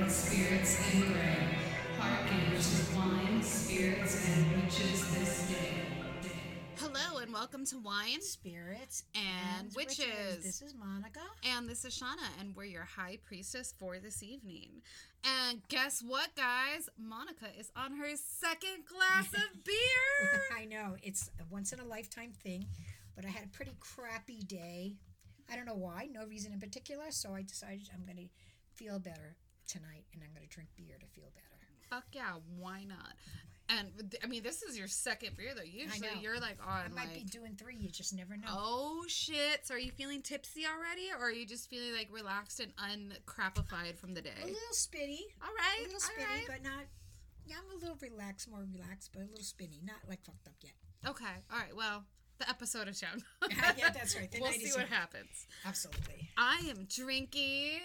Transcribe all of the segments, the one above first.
by spirits in gray. Hearken to wine, spirits, and witches this day. Hello and welcome to Wine spirits and Witches. This is Monica. and this is Shauna and we're your high priestess for this evening. And guess what guys? Monica is on her second glass of beer. I know it's a once in a lifetime thing, but I had a pretty crappy day. I don't know why, no reason in particular. So I decided I'm going to feel better tonight, and I'm going to drink beer to feel better. Fuck yeah, why not? And I mean this is your second beer though. Usually you're like on. I might like be doing three. You just never know. Oh shit. So are you feeling tipsy already or are you just feeling like relaxed and uncrapified from the day? A little spinny, All right. a little spinny, right. but not. Yeah, I'm a little relaxed, more relaxed, but a little spinny. Not like fucked up yet. Okay. All right. Well, the episode is young. yeah, that's right. The we'll see what happens. Absolutely. I am drinking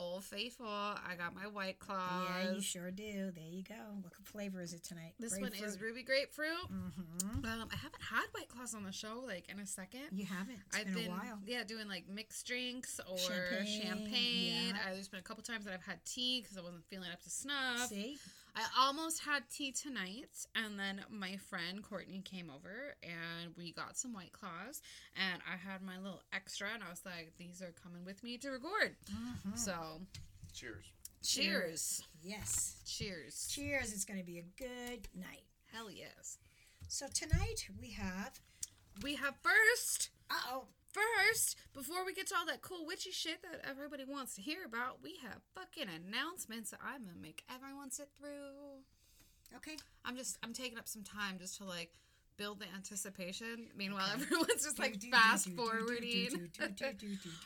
Old Faithful. I got my White Claws. Yeah, you sure do. There you go. What flavor is it tonight? This one is ruby grapefruit. Mhm. Um, I haven't had White Claws on the show like in a second. You haven't. It's I've been, been, a while. yeah, doing like mixed drinks or Champagne, champagne. yeah. Uh, there's been a couple times that I've had tea because I wasn't feeling up to snuff. See? I almost had tea tonight, and then my friend Courtney came over, and we got some White Claws, and I had my little extra, and I was like, "These are coming with me to record." Mhm. So, Cheers. cheers, Yes. cheers, Cheers. It's going to be a good night. hell yes. So tonight we have. We have first, Uh oh. First, before we get to all that cool witchy shit that everybody wants to hear about, we have fucking announcements that I'm gonna make everyone sit through. Okay. I'm just I'm taking up some time just to like build the anticipation. Meanwhile, Okay. everyone's just like fast forwarding.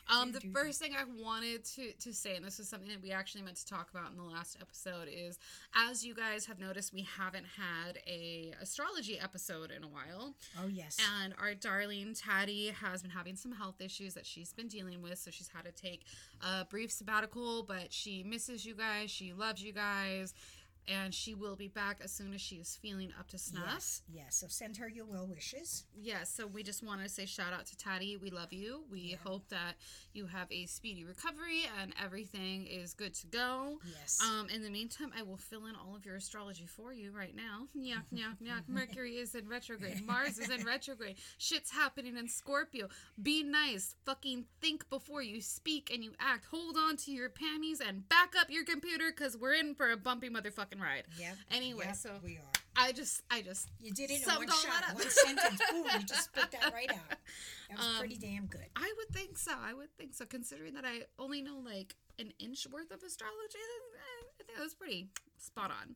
Um, the first thing I wanted to to say, and this is something that we actually meant to talk about in the last episode, is as you guys have noticed, we haven't had a astrology episode in a while, Oh, yes. and our darling Taddy has been having some health issues that she's been dealing with, so she's had to take a brief sabbatical. But she misses you guys, she loves you guys, and she will be back as soon as she is feeling up to snuff. Yes. Yes. So send her your well wishes. Yes, so we just want to say shout out to Taddy. We love you. We Yeah. hope that you have a speedy recovery and everything is good to go. Yes. Um, in the meantime, I will fill in all of your astrology for you right now. Yuck, yuck, yuck. Mercury is in retrograde. Mars is in retrograde. Shit's happening in Scorpio. Be nice. Fucking think before you speak and you act. Hold on to your panties and back up your computer because we're in for a bumpy motherfucking ride. Yep. Anyway, Yep, so we are. I just, I just You did it in one shot, one sentence. Boom! You just spit that right out. That was Um, pretty damn good. I would think so. I would think so, considering that I only know like an inch worth of astrology. eh, I think that was pretty spot on.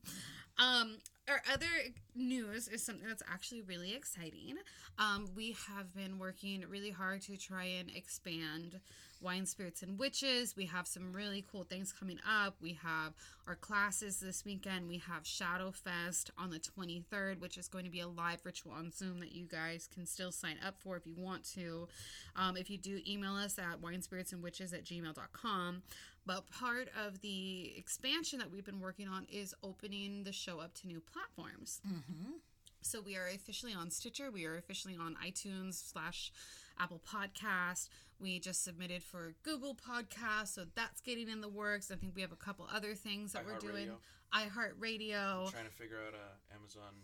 Um, our other news is something that's actually really exciting. Um, we have been working really hard to try and expand wine, spirits, and witches. We have some really cool things coming up. We have our classes this weekend. We have Shadow Fest on the 23rd, which is going to be a live ritual on Zoom that you guys can still sign up for if you want to. Um, if you do, email us at winespiritsandwitches at gmail.com. But part of the expansion that we've been working on is opening the show up to new platforms. Mm-hmm. So we are officially on Stitcher. We are officially on iTunes slash Apple Podcast. We just submitted for Google Podcast, so that's getting in the works. I think we have a couple other things that we're doing. iHeartRadio. Trying to figure out uh, Amazon.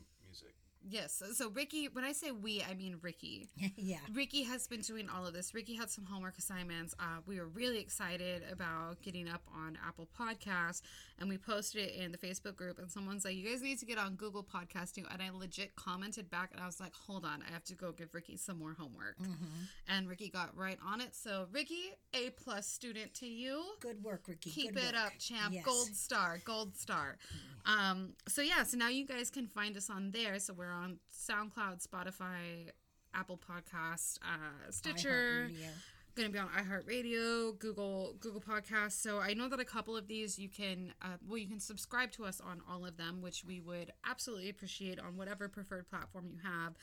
Yes. So, so Ricky, when I say we, I mean Ricky. yeah. Ricky has been doing all of this. Ricky had some homework assignments. Uh, we were really excited about getting up on Apple Podcasts, and we posted it in the Facebook group. And someone's like, "You guys need to get on Google Podcast too." And I legit commented back, and I was like, "Hold on, I have to go give Ricky some more homework." Mm-hmm. And Ricky got right on it. So, Ricky, A plus student to you. Good work, Ricky. Keep Good it work. up, champ. Yes. Gold star, gold star. Um, so yeah, so now you guys can find us on there. So we're on SoundCloud, Spotify, Apple Podcast, uh, Stitcher. Going to be on iHeartRadio, Google Google Podcasts. So I know that a couple of these you can, uh, well, you can subscribe to us on all of them, which we would absolutely appreciate on whatever preferred platform you have.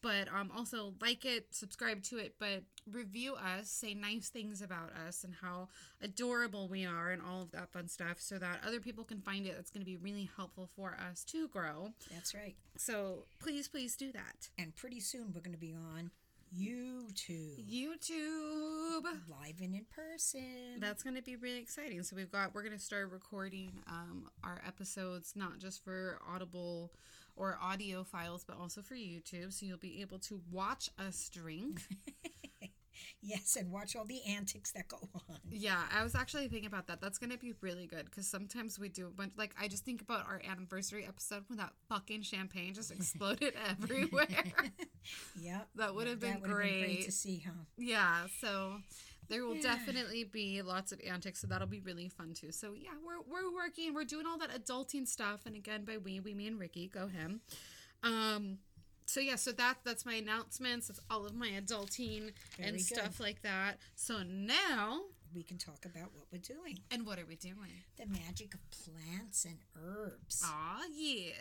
But um, also like it, subscribe to it, but review us, say nice things about us and how adorable we are, and all of that fun stuff, so that other people can find it. That's going to be really helpful for us to grow. That's right. So please, please do that. And pretty soon we're going to be on YouTube. YouTube. Live and in person. That's going to be really exciting. So we've got we're going to start recording um, our episodes not just for Audible or audio files, but also for YouTube. So you'll be able to watch us drink. yes, and watch all the antics that go on. Yeah, I was actually thinking about that. That's gonna be really good because sometimes we do a bunch. Like I just think about our anniversary episode when that fucking champagne just exploded everywhere. Yep. That would have been that been great great. to see, huh? yeah, so there will Yeah. definitely be lots of antics, so that'll be really fun too. So yeah, we're we're working, we're doing all that adulting stuff, and again by we we mean Ricky, go him. Um, so yeah, so that that's my announcements. That's all of my adulting Very and good. stuff like that. So now, We can talk about what we're doing. and what are we doing? The magic of plants and herbs. Aw, yeah.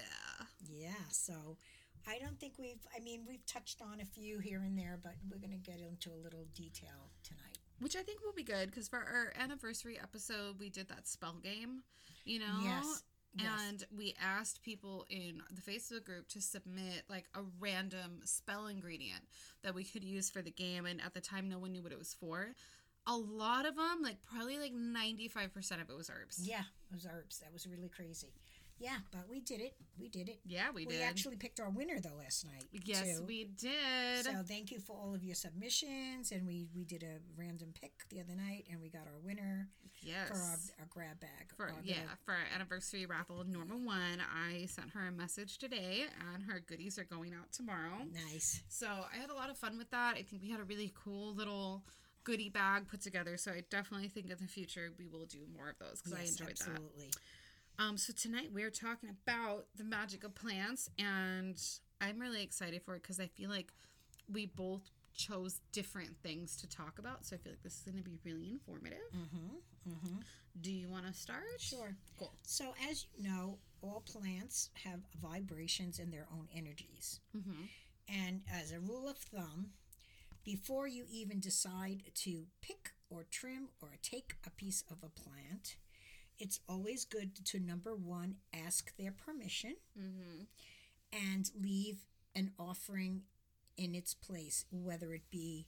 Yeah, so I don't think we've, I mean, we've touched on a few here and there, but we're going to get into a little detail tonight. Which I think will be good because for our anniversary episode, we did that spell game, you know? Yes. Yes. And we asked people in the Facebook group to submit like a random spell ingredient that we could use for the game. And at the time, no one knew what it was for. A lot of them, like probably like 95% of it was herbs. Yeah, it was herbs. That was really crazy. Yeah, but we did it. We did it. Yeah, we, We, did. actually picked our winner though last night. yes, too. we did. So thank you for all of your submissions, and we we did a random pick the other night, and we got our winner yes. for our, our grab bag. For our yeah, little- for our anniversary raffle, Norma won. I sent her a message today, and her goodies are going out tomorrow. nice. So I had a lot of fun with that. I think we had a really cool little goodie bag put together. So I definitely think in the future we will do more of those because I Yes, enjoyed absolutely. that. Um, so tonight we're talking about the magic of plants, and I'm really excited for it because I feel like we both chose different things to talk about. So I feel like this is going to be really informative. Mm-hmm. Mm-hmm. Do you want to start? Sure. Cool. So as you know, all plants have vibrations and their own energies. Mm-hmm. And as a rule of thumb, before you even decide to pick or trim or take a piece of a plant, it's always good to number one, ask their permission Mm-hmm. and leave an offering in its place, whether it be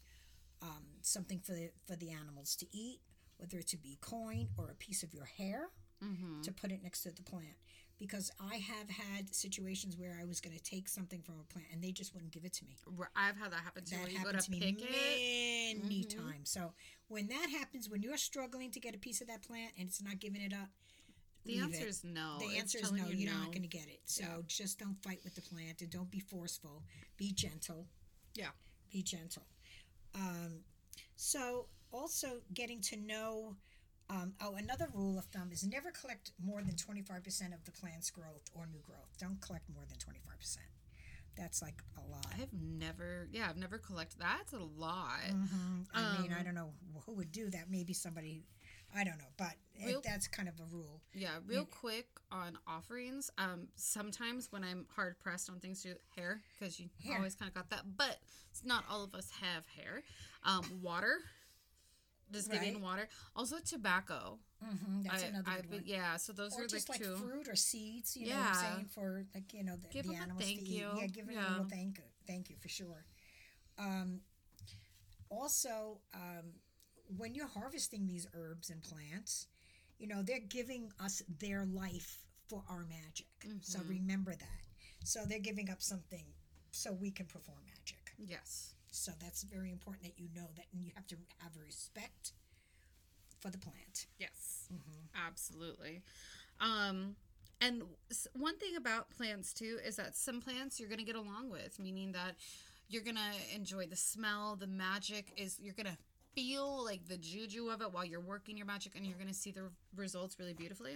um, something for the, for the animals to eat, whether it to be coin or a piece of your hair Mm-hmm. to put it next to the plant. Because I have had situations where I was going to take something from a plant and they just wouldn't give it to me. I've had that happen too. That you happened to to me many Mhm. times. So when that happens, when you're struggling to get a piece of that plant and it's not giving it up, The answer it. is no. the It's answer is no. You are no. not going to get it. So Yeah. just don't fight with the plant and don't be forceful. Be gentle. Yeah. Be gentle. Um, so also getting to know. Um, oh, another rule of thumb is never collect more than 25% of the plant's growth or new growth. Don't collect more than 25%. That's like a lot. I have never, yeah, I've never collected. That's a lot. Mhm. I mean, I Um, don't know who would do that. Maybe somebody, I don't know, but Real- that's kind of a rule. Yeah, real quick on offerings. Um, sometimes when I'm hard pressed on things to do, hair because you Hair. always kind of got that, but it's not all of us have hair. Um, water, just giving Right. water. Also tobacco. hmm That's I, another good one. yeah. So those or are just like like two. fruit or seeds, you know what I'm saying? For like, you know, the, Give the a animals to eat. you. Yeah, give it a Yeah. little thank you. Thank you for sure. Um, also, um, when you're harvesting these herbs and plants, you know, they're giving us their life for our magic. So Mhm. remember that. So they're giving up something so we can perform magic. Yes. So that's very important that you know that, and you have to have respect for the plant. Yes. Mm-hmm. Absolutely. Um, and one thing about plants too is that some plants you're gonna get along with, meaning that you're gonna enjoy the smell. The magic is you're gonna feel like the juju of it while you're working your magic, and you're gonna see the results really beautifully.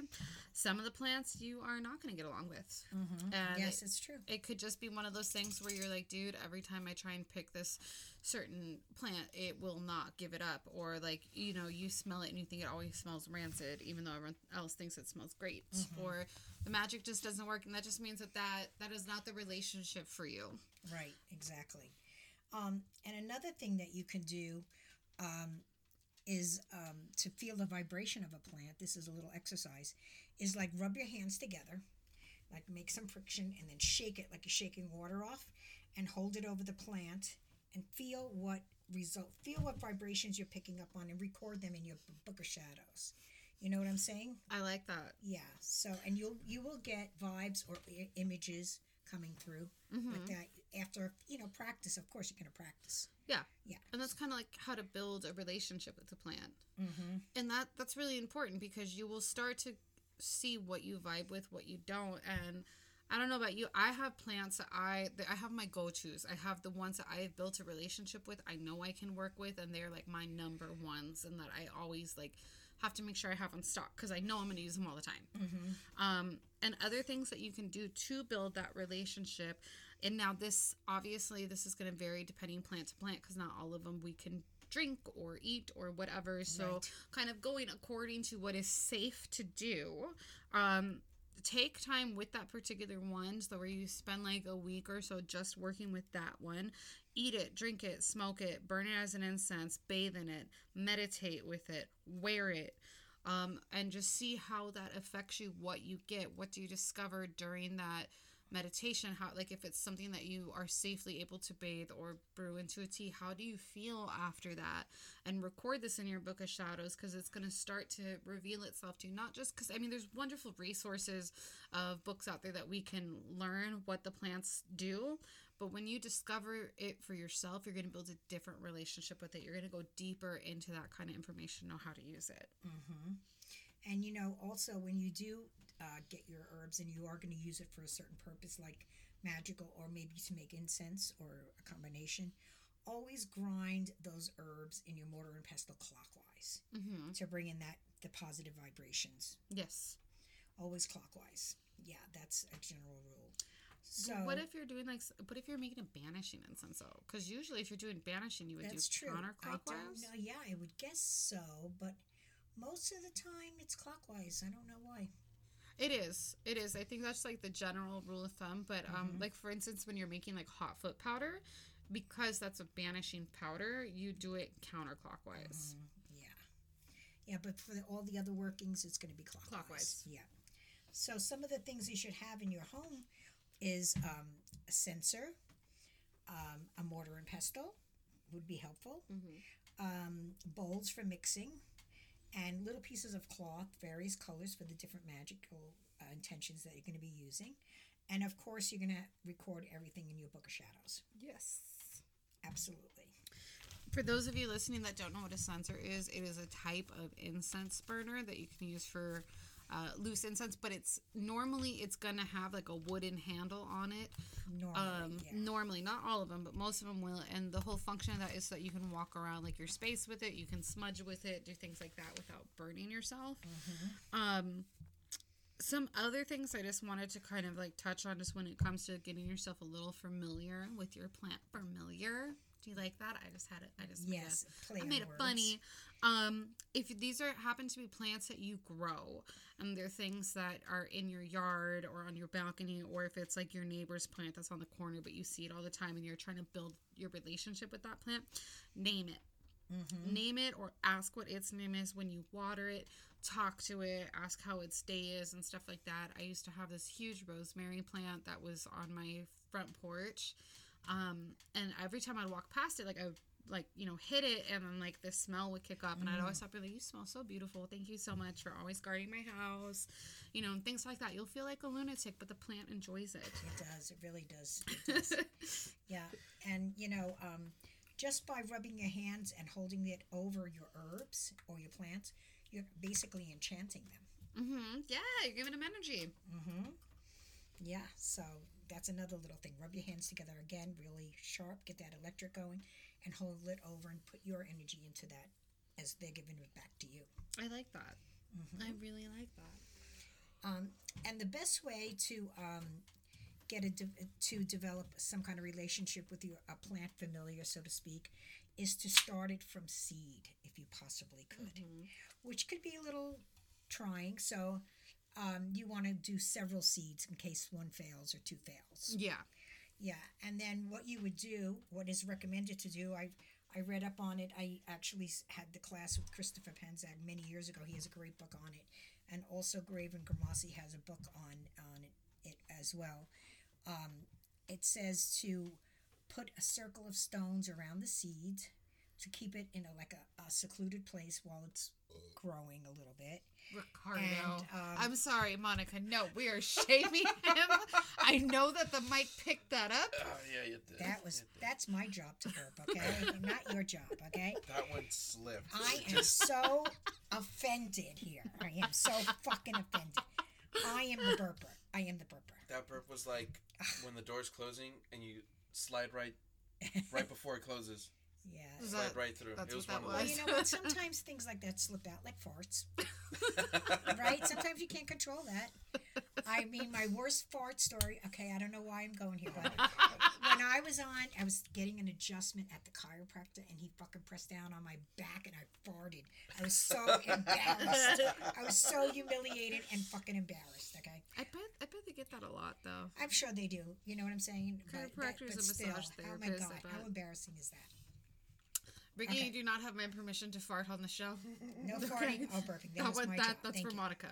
Some of the plants you are not gonna get along with, Mm-hmm. and yes, it's true. it could just be one of those things where you're like, dude, every time I try and pick this certain plant, it will not give it up. Or like, you know, you smell it and you think it always smells rancid, even though everyone else thinks it smells great. Or the magic just doesn't work, and that just means that that, that is not the relationship for you. Right, exactly. Um, and another thing that you can do um, is um, to feel the vibration of a plant. This is a little exercise. Is like rub your hands together, like make some friction, and then shake it like you're shaking water off, and hold it over the plant, and feel what result, feel what vibrations you're picking up on, and record them in your book of shadows. You know what I'm saying? I like that. Yeah. So, and you'll you will get vibes or I- images coming through Mm-hmm. with that after you know practice. Of course, you're gonna practice. Yeah. Yeah. And that's kind of like how to build a relationship with the plant. Mm-hmm. And that that's really important because you will start to see what you vibe with, what you don't. And I don't know about you, I have plants that I that I have my go-tos. I have the ones that I have built a relationship with. I know I can work with and they're like my number ones and that I always like have to make sure I have on stock because I know I'm going to use them all the time. Mm-hmm. um, and other things that you can do to build that relationship. And now, this obviously this is going to vary depending plant to plant because not all of them we can drink or eat or whatever. So, Right. kind of going according to what is safe to do. Um, take time with that particular one so where you spend like a week or so just working with that one eat it drink it smoke it burn it as an incense bathe in it meditate with it wear it um, and just see how that affects you what you get what do you discover during that meditation how like if it's something that you are safely able to bathe or brew into a tea how do you feel after that? And record this in your book of shadows because it's going to start to reveal itself to you not just because i mean there's wonderful resources of books out there that we can learn what the plants do but when you discover it for yourself you're going to build a different relationship with it. You're going to go deeper into that kind of information know how to use it. Mm-hmm. And you know, also when you do uh, get your herbs and you are going to use it for a certain purpose, like magical or maybe to make incense or a combination, always grind those herbs in your mortar and pestle clockwise mm-hmm. to bring in that the positive vibrations. yes Always clockwise. Yeah, that's a general rule. So what if you're doing like what if you're making a banishing incense though because usually if you're doing banishing you would that's do true. Counterclockwise don't. Yeah, I would guess so, but most of the time it's clockwise. I don't know why. It is. It is. I think that's like the general rule of thumb. But um, Mhm. like for instance, when you're making like hot foot powder, because that's a banishing powder, you do it counterclockwise. Mhm, Yeah. Yeah, but for the, all the other workings, it's going to be clockwise. Clockwise. Yeah. So some of the things you should have in your home is um, a censer, um, a mortar and pestle would be helpful, Mm-hmm. um, bowls for mixing, and little pieces of cloth, various colors for the different magical uh, intentions that you're going to be using. And of course, you're going to record everything in your book of shadows. Yes. Absolutely. For those of you listening that don't know what a censer is, it is a type of incense burner that you can use for uh, loose incense, but it's normally it's gonna have like a wooden handle on it. Normally, Um, yeah. normally, not all of them, but most of them will. And the whole function of that is so that you can walk around like your space with it. You can smudge with it, do things like that without burning yourself. Mhm. Um, some other things I just wanted to kind of like touch on just when it comes to getting yourself a little familiar with your plant familiar. Do you like that? I just had it. I just made a- Yes, play I made it funny. Um, if these are happen to be plants that you grow, and they're things that are in your yard or on your balcony, or if it's like your neighbor's plant that's on the corner, but you see it all the time, and you're trying to build your relationship with that plant, name it. Mhm. Name it or ask what its name is when you water it. Talk to it. Ask how its day is and stuff like that. I used to have this huge rosemary plant that was on my front porch, um, and every time I'd walk past it, like I would, like you know hit it, and then like the smell would kick up, and I'd always stop and be like, "You smell so beautiful. Thank you so much for always guarding my house," you know, and things like that. You'll feel like a lunatic, but the plant enjoys it. It does. It really does. It does. yeah. And, you know, um, just by rubbing your hands and holding it over your herbs or your plants, you're basically enchanting them. mm-hmm. Yeah, you're giving them energy. Mm-hmm. Yeah. So that's another little thing. Rub your hands together again, really sharp. Get that electric going and hold it over and put your energy into that as they're giving it back to you. I like that. Mhm. I really like that. Um, and the best way to um, get a de- to develop some kind of relationship with your a plant familiar, so to speak, is to start it from seed if you possibly could, Mhm. which could be a little trying. So um, you want to do several seeds in case one fails or two fails. Yeah. Yeah, and then what you would do, what is recommended to do, I I read up on it. I actually had the class with Christopher Penczak many years ago. He has a great book on it, and also Raven Grimassi has a book on on it, it as well. Um, it says to put a circle of stones around the seeds to keep it in a like a, a secluded place while it's growing a little bit. Ricardo. And, um, I'm sorry, Monica. No, we are shaming him. I know that the mic picked that up. Oh, yeah, you did. That was did. that's my job to burp, okay? Not your job, okay? That one slipped. I am so offended here. I am so fucking offended. I am the burper. I am the burper. That burp was like when the door's closing and you slide right right before it closes. Yeah. Is Slide that- right through. that's it was what that one Well, of you know what? Sometimes things like that slip out like farts, right? Sometimes you can't control that. I mean, my worst fart story. Okay, I don't know why I'm going here, but when I was on, I was getting an adjustment at the chiropractor, and he fucking pressed down on my back, and I farted. I was so embarrassed. I was so humiliated and fucking embarrassed. Okay, I bet I bet they get that a lot though. I'm sure they do. You know what I'm saying? But, that, Chiropractors but and still, massage oh my god, how embarrassing is that? Ricky, Okay. you do not have my permission to fart on the show. No Okay. farting, oh burping. That That was my that- that's Thank for you. Monica.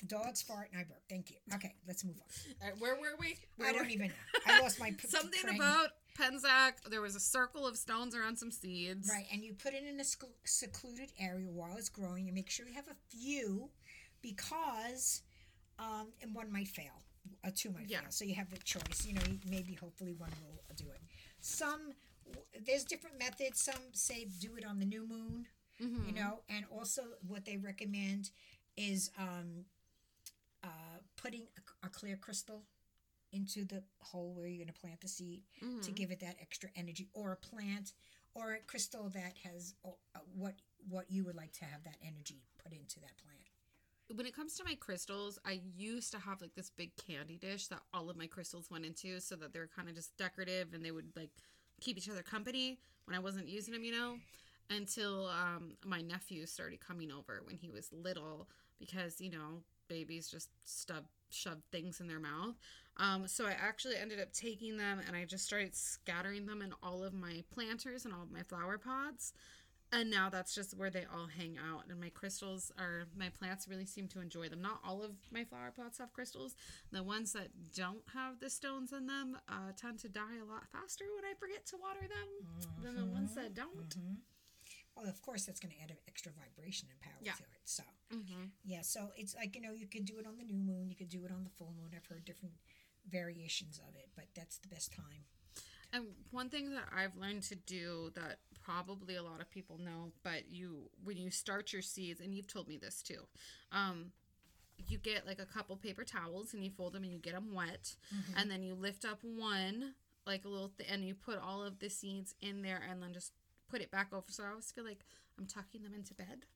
The dogs fart and I burp. Thank you. Okay, let's move on. Right, where were we? Where I were- don't even know. I lost my p- Something train. about Penczak. There was a circle of stones around some seeds. right, and you put it in a sc- secluded area while it's growing. You make sure you have a few because, um, and one might fail. Uh, two might Yeah. fail. So you have the choice. You know, maybe hopefully one will do it. Some there's different methods. Some say do it on the new moon. Mhm. you know and also what they recommend is um uh putting a, a clear crystal into the hole where you're going to plant the seed to Mhm. give it that extra energy or a plant or a crystal that has uh, what what you would like to have that energy put into that plant when it comes to my crystals, I used to have like this big candy dish that all of my crystals went into so that they were kind of just decorative and they would like keep each other company when I wasn't using them, you know, until um, my nephew started coming over when he was little because, you know, babies just stub shove things in their mouth. Um, so I actually ended up taking them and I just started scattering them in all of my planters and all of my flower pots. And now that's just where they all hang out. And my crystals are, my plants really seem to enjoy them. Not all of my flower pots have crystals. The ones that don't have the stones in them uh, tend to die a lot faster when I forget to water them than the ones that don't. mm-hmm. well of course that's going to add an extra vibration and power Yeah. to it so Mm-hmm. yeah so it's like you know you could do it on the new moon you could do it on the full moon i've heard different variations of it but that's the best time And one thing that I've learned to do that probably a lot of people know, but you when you start your seeds, and you've told me this too, um, you get like a couple paper towels and you fold them and you get them wet, and then you lift up one like a little th- and you put all of the seeds in there and then just put it back over. So I always feel like I'm tucking them into bed,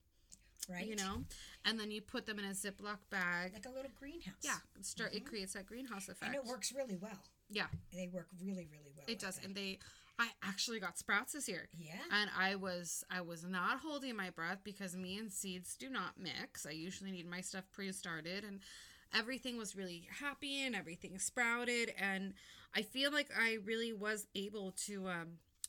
right you know, and then you put them in a Ziploc bag. like a little greenhouse yeah, start. It creates that greenhouse effect. and it works really well Yeah, they work really really well it like does, that. and they. I actually got sprouts this year. yeah and I was I was not holding my breath because me and seeds do not mix. I usually need my stuff pre-started and everything was really happy and everything sprouted and I feel like I really was able to um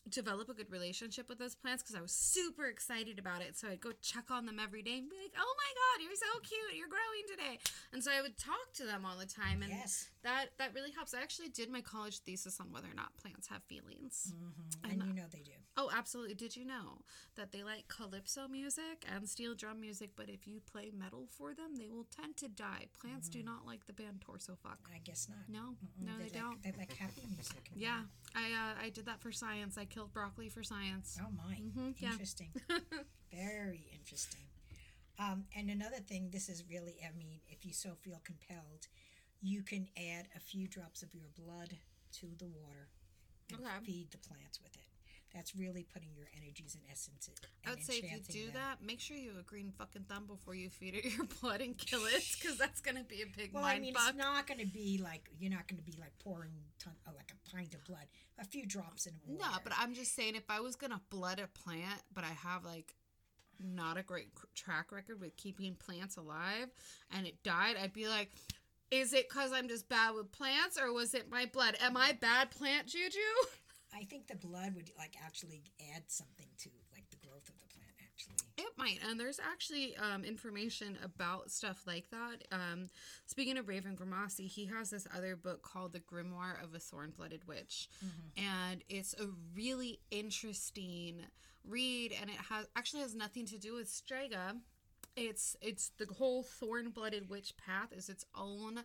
develop a good relationship with those plants because I was super excited about it. So I'd go check on them every day and be like, "Oh my god, you're so cute. You're growing today." And so I would talk to them all the time and yes that that really helps. I actually did my college thesis on whether or not plants have feelings. hmm And and you know they do Oh, absolutely. Did you know that they like calypso music and steel drum music, but if you play metal for them, they will tend to die. Plants do not like the band Torso Fuck. i guess not No, Mm-mm, no, they like, don't. they like happy music Yeah, I uh, I did that for science. I killed broccoli for science. oh my Mhm, yeah. interesting very interesting um, and another thing this is really i mean if you so feel compelled you can add a few drops of your blood to the water and Okay. feed the plants with it that's really putting your energies and essence I would say if you do them. that, make sure you have a green fucking thumb before you feed it your blood and kill it, because that's gonna be a big Well, mind I mean, fuck. it's not going to be like you're not going to be like pouring ton, oh, like a pint of blood, a few drops in water. No, but I'm just saying if I was gonna blood a plant, but I have like not a great track record with keeping plants alive, and it died, I'd be like, is it because I'm just bad with plants, or was it my blood? Am I bad plant juju? I think the blood would like actually add something to like the growth of the plant. Actually, It might, and there's actually um, information about stuff like that. Um, speaking of Raven Grimassi, he has this other book called The Grimoire of a Thorn-Blooded Witch, and it's a really interesting read, and it has actually has nothing to do with Strega. It's it's the whole Thorn-Blooded Witch path is its own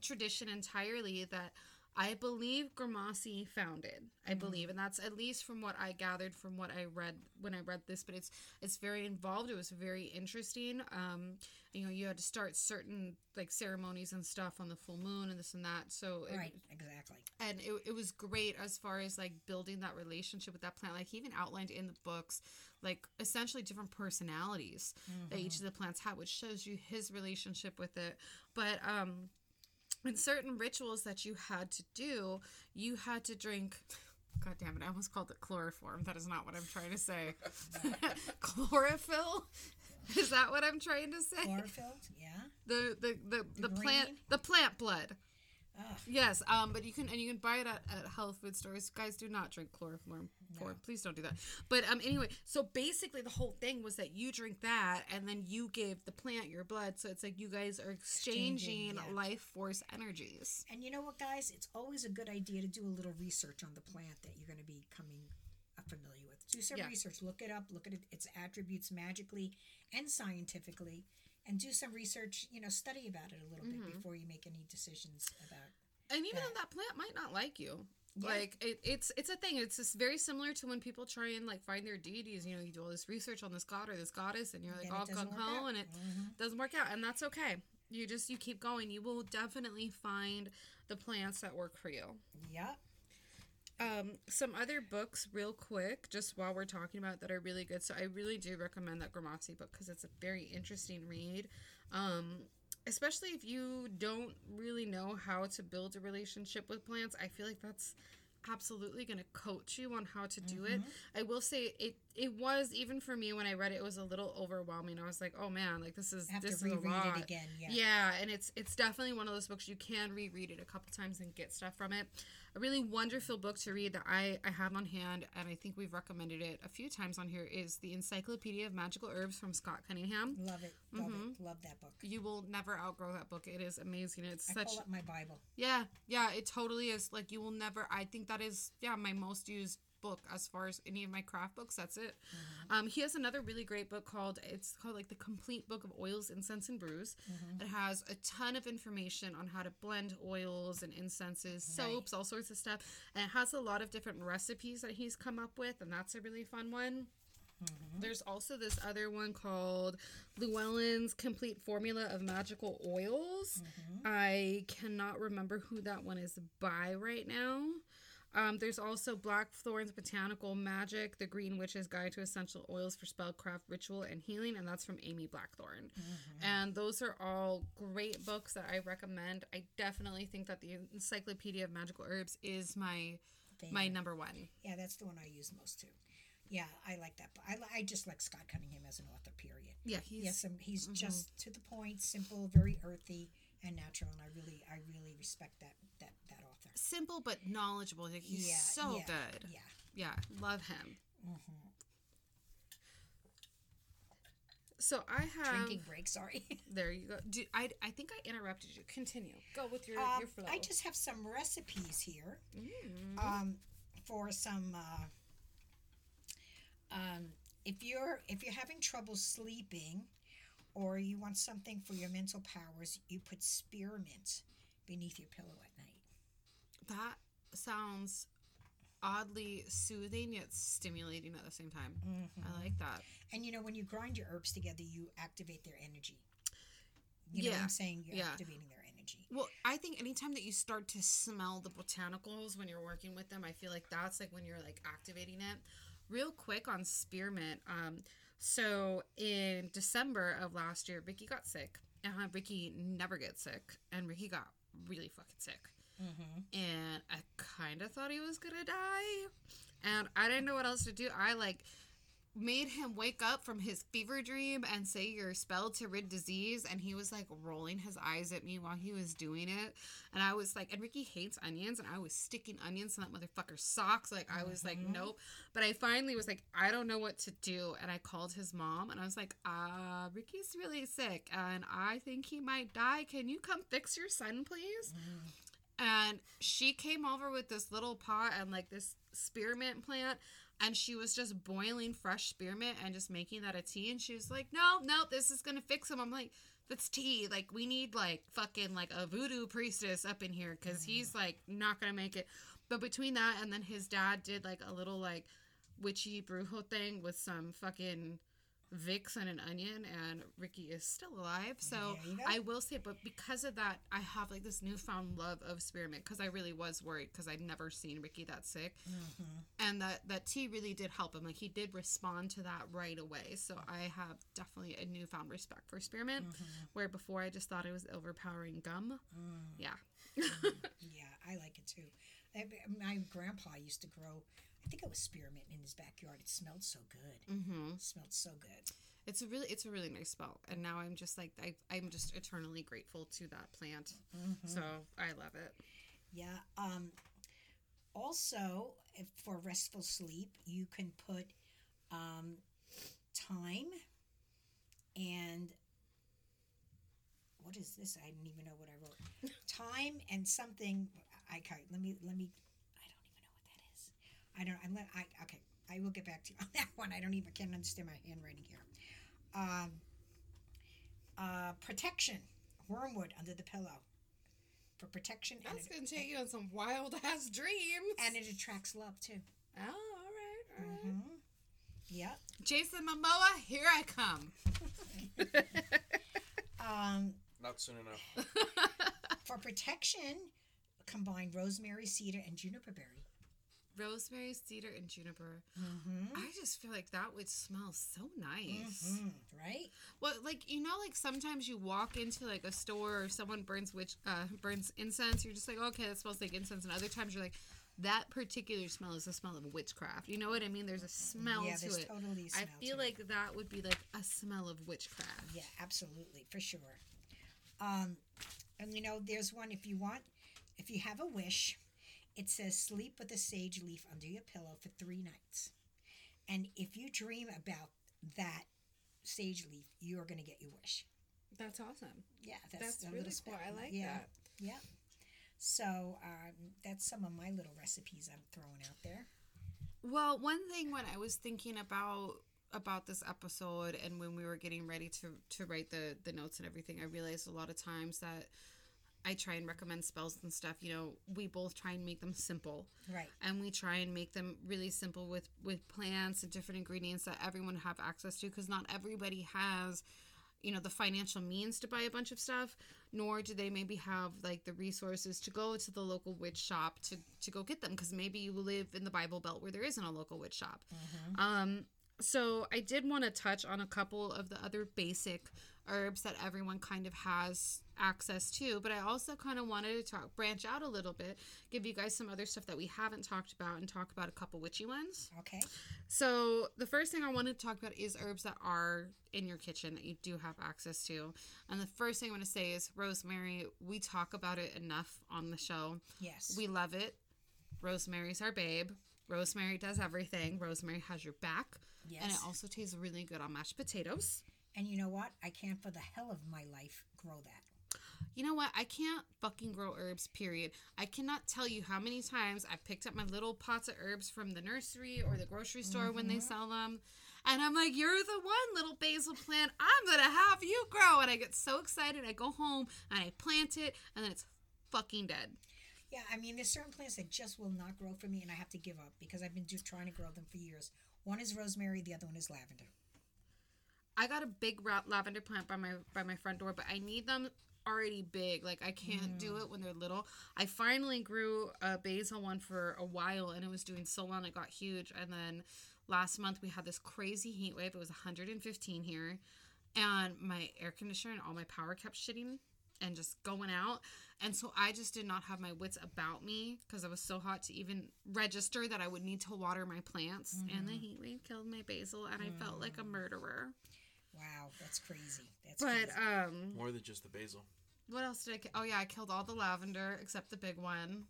tradition entirely that I believe Grimassi founded. I believe, and that's at least from what I gathered from what I read when I read this. But it's it's very involved. It was very interesting. Um, you know, you had to start certain like ceremonies and stuff on the full moon and this and that. So it, right? Exactly. and it, it was great as far as like building that relationship with that plant like he even outlined in the books like essentially different personalities that each of the plants had which shows you his relationship with it but um in certain rituals that you had to do you had to drink god damn it i almost called it chloroform. That is not what i'm trying to say. Chlorophyll? Is that what i'm trying to say? Chlorophyll. Yeah. the the the, the, plant the plant blood Ugh. Yes, um, but you can and you can buy it at, at health food stores. Guys, do not drink chloroform. For please don't do that. But um, anyway, so basically the whole thing was that you drink that, and then you gave the plant your blood. So it's like you guys are exchanging Exchanging, yeah. life force energies. And you know what, guys? It's always a good idea to do a little research on the plant that you're going to be coming familiar with. Do some Yeah. research. Look it up. Look at it, its attributes magically and scientifically, and do some research. You know, study about it a little Mm-hmm. bit before you make any decisions about. And even Yeah. though that plant might not like you. Yeah. Like it, it's it's a thing. It's just very similar to when people try and like find their deities. You know, you do all this research on this god or this goddess, and you're like all doesn't gung work ho, out. and it Mhm. doesn't work out, and that's okay. You just you keep going. You will definitely find the plants that work for you. Yeah. Um, some other books, real quick, just while we're talking about that are really good. So I really do recommend that Grimassi book because it's a very interesting read. Um, especially if you don't really know how to build a relationship with plants, I feel like that's absolutely going to coach you on how to do it. I will say it it was even for me when I read it, it was a little overwhelming. I was like, oh man, like this is Have this to is a lot. it again. Yeah. Yeah, and it's it's definitely one of those books you can reread it a couple times and get stuff from it. A really wonderful book to read that I, I have on hand, and I think we've recommended it a few times on here, is the Encyclopedia of Magical Herbs from Scott Cunningham. Love it. Love Mm-hmm. it. Love that book. You will never outgrow that book. It is amazing. It's I such call it my Bible. yeah, yeah, it totally is. Like you will never. I think that is yeah my most used book as far as any of my craft books. That's it. Mm-hmm. Um, he has another really great book called it's called like the Complete Book of Oils, Incense, and Brews. Mm-hmm. It has a ton of information on how to blend oils and incenses, soaps, all sorts of stuff, and it has a lot of different recipes that he's come up with, and that's a really fun one. Mm-hmm. There's also this other one called Llewellyn's Complete Formula of Magical Oils. I cannot remember who that one is by right now. Um, there's also Blackthorn's Botanical Magic, The Green Witch's Guide to Essential Oils for Spellcraft, Ritual, and Healing, and that's from Amy Blackthorn. And those are all great books that I recommend. I definitely think that the Encyclopedia of Magical Herbs is my my number one. Yeah, that's the one I use most too. Yeah, I like that. I, I just like Scott Cunningham as an author. Period. Yeah, he's Yes, he's Mm-hmm. just to the point, simple, very earthy and natural, and I really, I really respect that that. Simple but knowledgeable. Like he's Yeah, so yeah, good. Yeah. Yeah, love him. Mm-hmm. So I have Drinking break. Sorry. there you go. Do, I I think I interrupted you. Continue. Go with your Um, your flow. I just have some recipes here Mm. um, for some. Uh, um, if you're if you're having trouble sleeping, or you want something for your mental powers, you put spearmint beneath your pillow. That sounds oddly soothing yet stimulating at the same time. Mm-hmm. I like that. And you know, when you grind your herbs together, you activate their energy. You know what Yeah, I'm saying? You're yeah. activating their energy. Well, I think anytime that you start to smell the botanicals when you're working with them, I feel like that's like when you're like activating it. Real quick on spearmint. Um, so in December of last year, Ricky got sick. And Ricky never gets sick, and Ricky got really fucking sick. Mm-hmm. and I kind of thought he was gonna die, and I didn't know what else to do. I like made him wake up from his fever dream and say your spell to rid disease. And he was like rolling his eyes at me while he was doing it. And i was like and ricky hates onions and i was sticking onions in that motherfucker's socks. Like i was like nope. But i finally was like i don't know what to do. And i called his mom and i was like uh ricky's really sick and i think he might die. Can you come fix your son please and she came over with this little pot and like this spearmint plant and she was just boiling fresh spearmint and just making that a tea and she was like no no this is gonna fix him i'm like that's tea. Like we need like fucking like a voodoo priestess up in here because he's like not gonna make it. But between that and then his dad did like a little like witchy brujo thing with some fucking Vicks and an onion, and Ricky is still alive. So you go. I will say, but because of that, I have like this newfound love of spearmint because I really was worried because I'd never seen Ricky that sick, mm-hmm. and that that tea really did help him. Like he did respond to that right away. So I have definitely a newfound respect for spearmint, mm-hmm. where before I just thought it was overpowering gum. Mm. Yeah. Mm. Yeah, I like it too. My grandpa used to grow, I think it was spearmint in his backyard. It smelled so good. Mm-hmm. It smelled so good. It's a really it's a really nice smell. and now I'm just like I I'm just eternally grateful to that plant. So I love it. Yeah. Um, also, if for restful sleep, you can put um, thyme and what is this? I didn't even know what I wrote. Thyme and something. I okay, let me let me. I don't even know what that is. I don't. I'm. let- I okay. I will get back to you on that one. I don't even can't understand my handwriting here. Um, uh, protection. Wormwood under the pillow. For protection, That's it, gonna take you on some wild ass dreams. and it attracts love too. oh, all right, all right. Mm-hmm. Yep. Jason Momoa, here I come. Um, Not soon enough. for protection, combine rosemary, cedar, and juniper berry. Rosemary, cedar, and juniper. Mm-hmm. I just feel like that would smell so nice. Right? Well, like you know, like sometimes you walk into like a store or someone burns witch uh, burns incense. You're just like, okay, that smells like incense. And other times you're like, that particular smell is the smell of witchcraft. You know what I mean? There's a smell yeah, to there's it. totally a I smell feel to it. like that would be like a smell of witchcraft. Yeah, absolutely, for sure. Um, and you know, there's one if you want, if you have a wish, it says sleep with a sage leaf under your pillow for three nights. And if you dream about that sage leaf, you're going to get your wish. That's awesome. Yeah, that's, That's a really little cool. spe- I like yeah, that. Yeah. So um, that's some of my little recipes I'm throwing out there. Well, one thing when I was thinking about about this episode and when we were getting ready to to write the the notes and everything, I realized a lot of times that I try and recommend spells and stuff. You know, we both try and make them simple, Right. and we try and make them really simple with with plants and different ingredients that everyone have access to because not everybody has you know the financial means to buy a bunch of stuff nor do they maybe have like the resources to go to the local witch shop to to go get them because maybe you live in the bible belt where there isn't a local witch shop um so i did want to touch on a couple of the other basic herbs that everyone kind of has access to but i also kind of wanted to talk branch out a little bit give you guys some other stuff that we haven't talked about and talk about a couple witchy ones Okay. so the first thing I wanted to talk about is herbs that are in your kitchen that you do have access to. And the first thing I want to say is rosemary. We talk about it enough on the show. Yes. We love it. Rosemary's our babe. Rosemary does everything. Rosemary has your back. Yes. And it also tastes really good on mashed potatoes. and you know what? I can't for the hell of my life grow that. You know what? I can't fucking grow herbs, period. I cannot tell you how many times I've picked up my little pots of herbs from the nursery or the grocery store when they mm-hmm. sell them. And I'm like, you're the one little basil plant. I'm going to have you grow. And I get so excited. I go home and I plant it, and then it's fucking dead. Yeah, I mean, there's certain plants that just will not grow for me, and I have to give up because I've been just trying to grow them for years. One is rosemary, the other one is lavender. I got a big lavender plant by my by my front door, but I need them already big. Like I can't do mm. it when they're little. I finally grew a basil one for a while, and it was doing so well, and it got huge. And then last month we had this crazy heat wave. It was 115 here, and my air conditioner and all my power kept shitting. And just going out. And so I just did not have my wits about me because it was so hot to even register that I would need to water my plants. And the heat wave killed my basil, and I felt like a murderer. Wow, that's crazy. That's But crazy. um, More than just the basil. what else did I? Ki- oh yeah, I killed all the lavender except the big one.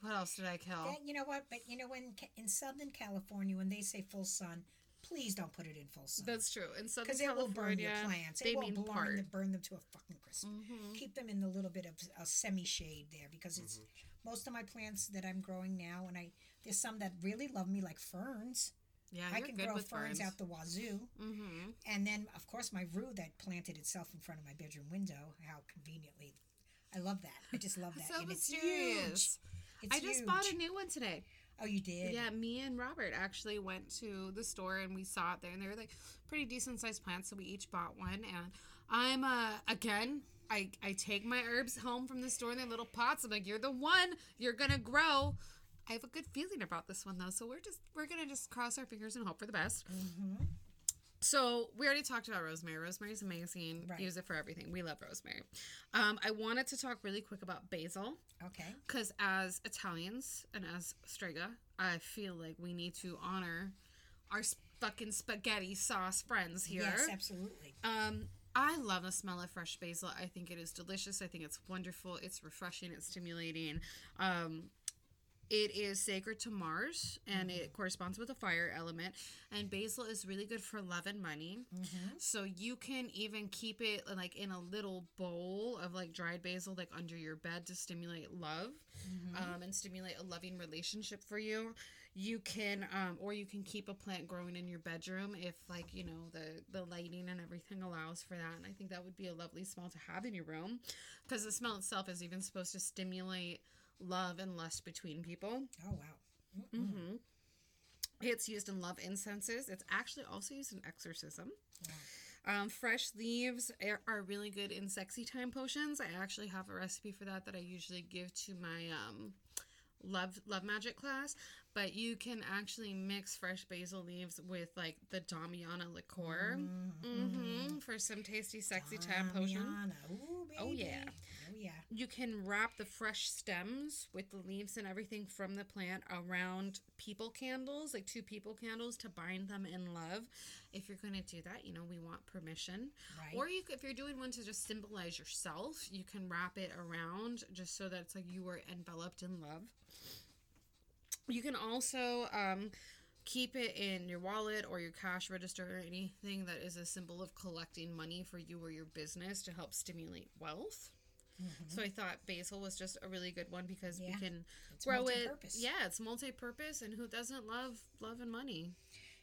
What else did I kill? Yeah, you know what? But you know when in Southern California, when they say full sun, please don't put it in full sun That's true. In Southern because it will burn California, your plants. they It will mean burn, them, burn them to a fucking crisp. Mhm. Keep them in a little bit of a semi shade there because it's Mm-hmm. most of my plants that I'm growing now, and I there's some that really love me like ferns. Yeah, I you're can good grow with ferns, ferns. out the wazoo, Mm-hmm. and then of course my rue that planted itself in front of my bedroom window. How conveniently, I love that. I just love that. So and it's huge. mysterious. It's I just huge. bought a new one today. Oh, you did? Yeah, me and Robert actually went to the store and we saw it there, and they were like pretty decent sized plants. So we each bought one, and I'm uh again. I, I take my herbs home from the store in their little pots. I'm like, you're the one. You're gonna grow. I have a good feeling about this one though, so we're just we're gonna just cross our fingers and hope for the best. Mm-hmm. So we already talked about rosemary. Rosemary's amazing. Right. Use it for everything. We love rosemary. Um, I wanted to talk really quick about basil. Okay. Because as Italians and as Strega, I feel like we need to honor our fucking spaghetti sauce friends here. Yes, absolutely. Um, I love the smell of fresh basil. I think it is delicious. I think it's wonderful. It's refreshing. It's stimulating. Um, it is sacred to Mars and it corresponds with the fire element. And basil is really good for love and money. Mm-hmm. So you can even keep it like in a little bowl of like dried basil, like under your bed to stimulate love um, and stimulate a loving relationship for you. You can, um, or you can keep a plant growing in your bedroom if, like, you know, the the lighting and everything allows for that. And I think that would be a lovely smell to have in your room, because the smell itself is even supposed to stimulate love and lust between people. Oh wow. Mm-hmm. It's used in love incenses. It's actually also used in exorcism. Um, fresh leaves are, are really good in sexy time potions. I actually have a recipe for that that I usually give to my um, love love magic class. But you can actually mix fresh basil leaves with like the Damiana liqueur hmm for some tasty sexy time potion. Ooh. Oh, yeah. Oh yeah. You can wrap the fresh stems with the leaves and everything from the plant around people candles, like two people candles, to bind them in love. If you're going to do that, you know, we want permission. Right. Or you, if you're doing one to just symbolize yourself, you can wrap it around just so that it's like you were enveloped in love. You can also um, keep it in your wallet or your cash register or anything that is a symbol of collecting money for you or your business to help stimulate wealth. So I thought basil was just a really good one because Mm-hmm. Yeah. we can It's grow it. multi-purpose. Yeah, it's multi-purpose, and who doesn't love love and money,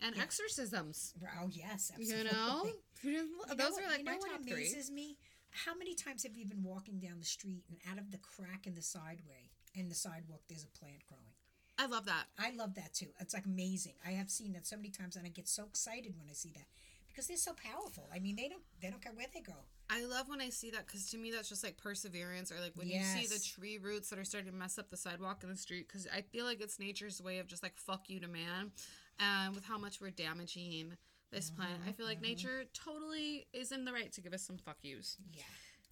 and exorcisms? Oh yes. You know, You know those what- are like you know my what top three. me? How many times have you been walking down the street and out of the crack in the sideway in the sidewalk there's a plant growing? I love that. I love that too. It's like amazing. I have seen that so many times, and I get so excited when I see that because they're so powerful. I mean, they don't they don't care where they go. I love when I see that because to me that's just like perseverance, or like when you see the tree roots that are starting to mess up the sidewalk in the street. Because I feel like it's nature's way of just like fuck you to man, and with how much we're damaging this planet, I feel like mm-hmm, mm-hmm. nature totally is in the right to give us some fuck yous. Yeah.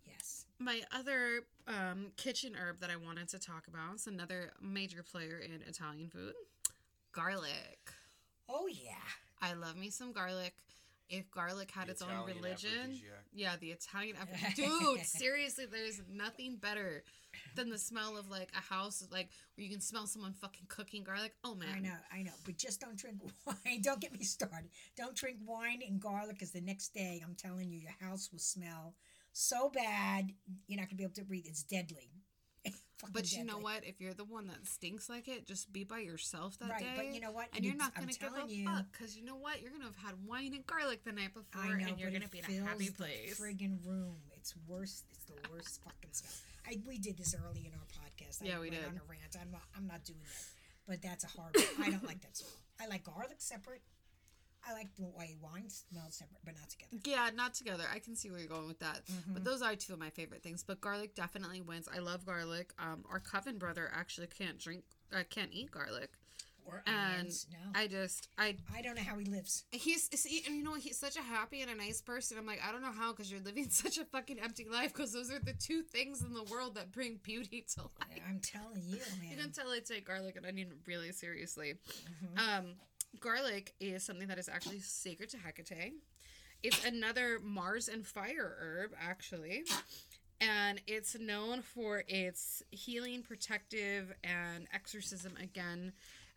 Yes. My other um, kitchen herb that I wanted to talk about is another major player in Italian food, garlic. Oh yeah. I love me some garlic. If garlic had The its own religion, yeah, the Italian aphro- dude, seriously, there's nothing better than the smell of like a house, like where you can smell someone fucking cooking garlic. Oh man, I know, I know, but just don't drink wine. Don't get me started. Don't drink wine and garlic, because the next day, I'm telling you, your house will smell so bad you're not gonna be able to breathe. It's deadly. But you know what? If you're the one that stinks like it, just be by yourself that Right, day. but you know what? And you're not gonna give a you. fuck because you know what? You're gonna have had wine and garlic the night before, know, and you're gonna it be in a happy place. Friggin' room. It's worse. It's the worst fucking smell. I we did this early in our podcast. I Yeah, we did. On a rant. I'm not. I'm not doing that. But that's a hard. I don't like that smell. I like garlic separate. I like the way wine smells separate, but not together. Yeah, not together. I can see where you're going with that. Mm-hmm. But those are two of my favorite things. But garlic definitely wins. I love garlic. Um, our coven brother actually can't drink, uh, can't eat garlic. Or And onions. No. I just I I don't know how he lives. He's see, you know he's such a happy and a nice person. I'm like, I don't know how because you're living such a fucking empty life because those are the two things in the world that bring beauty to life. I'm telling you, man. You can tell I take garlic and onion really seriously. Mhm. Um, garlic is something that is actually sacred to Hecate. It's another Mars and fire herb, actually. And it's known for its healing, protective, and exorcism again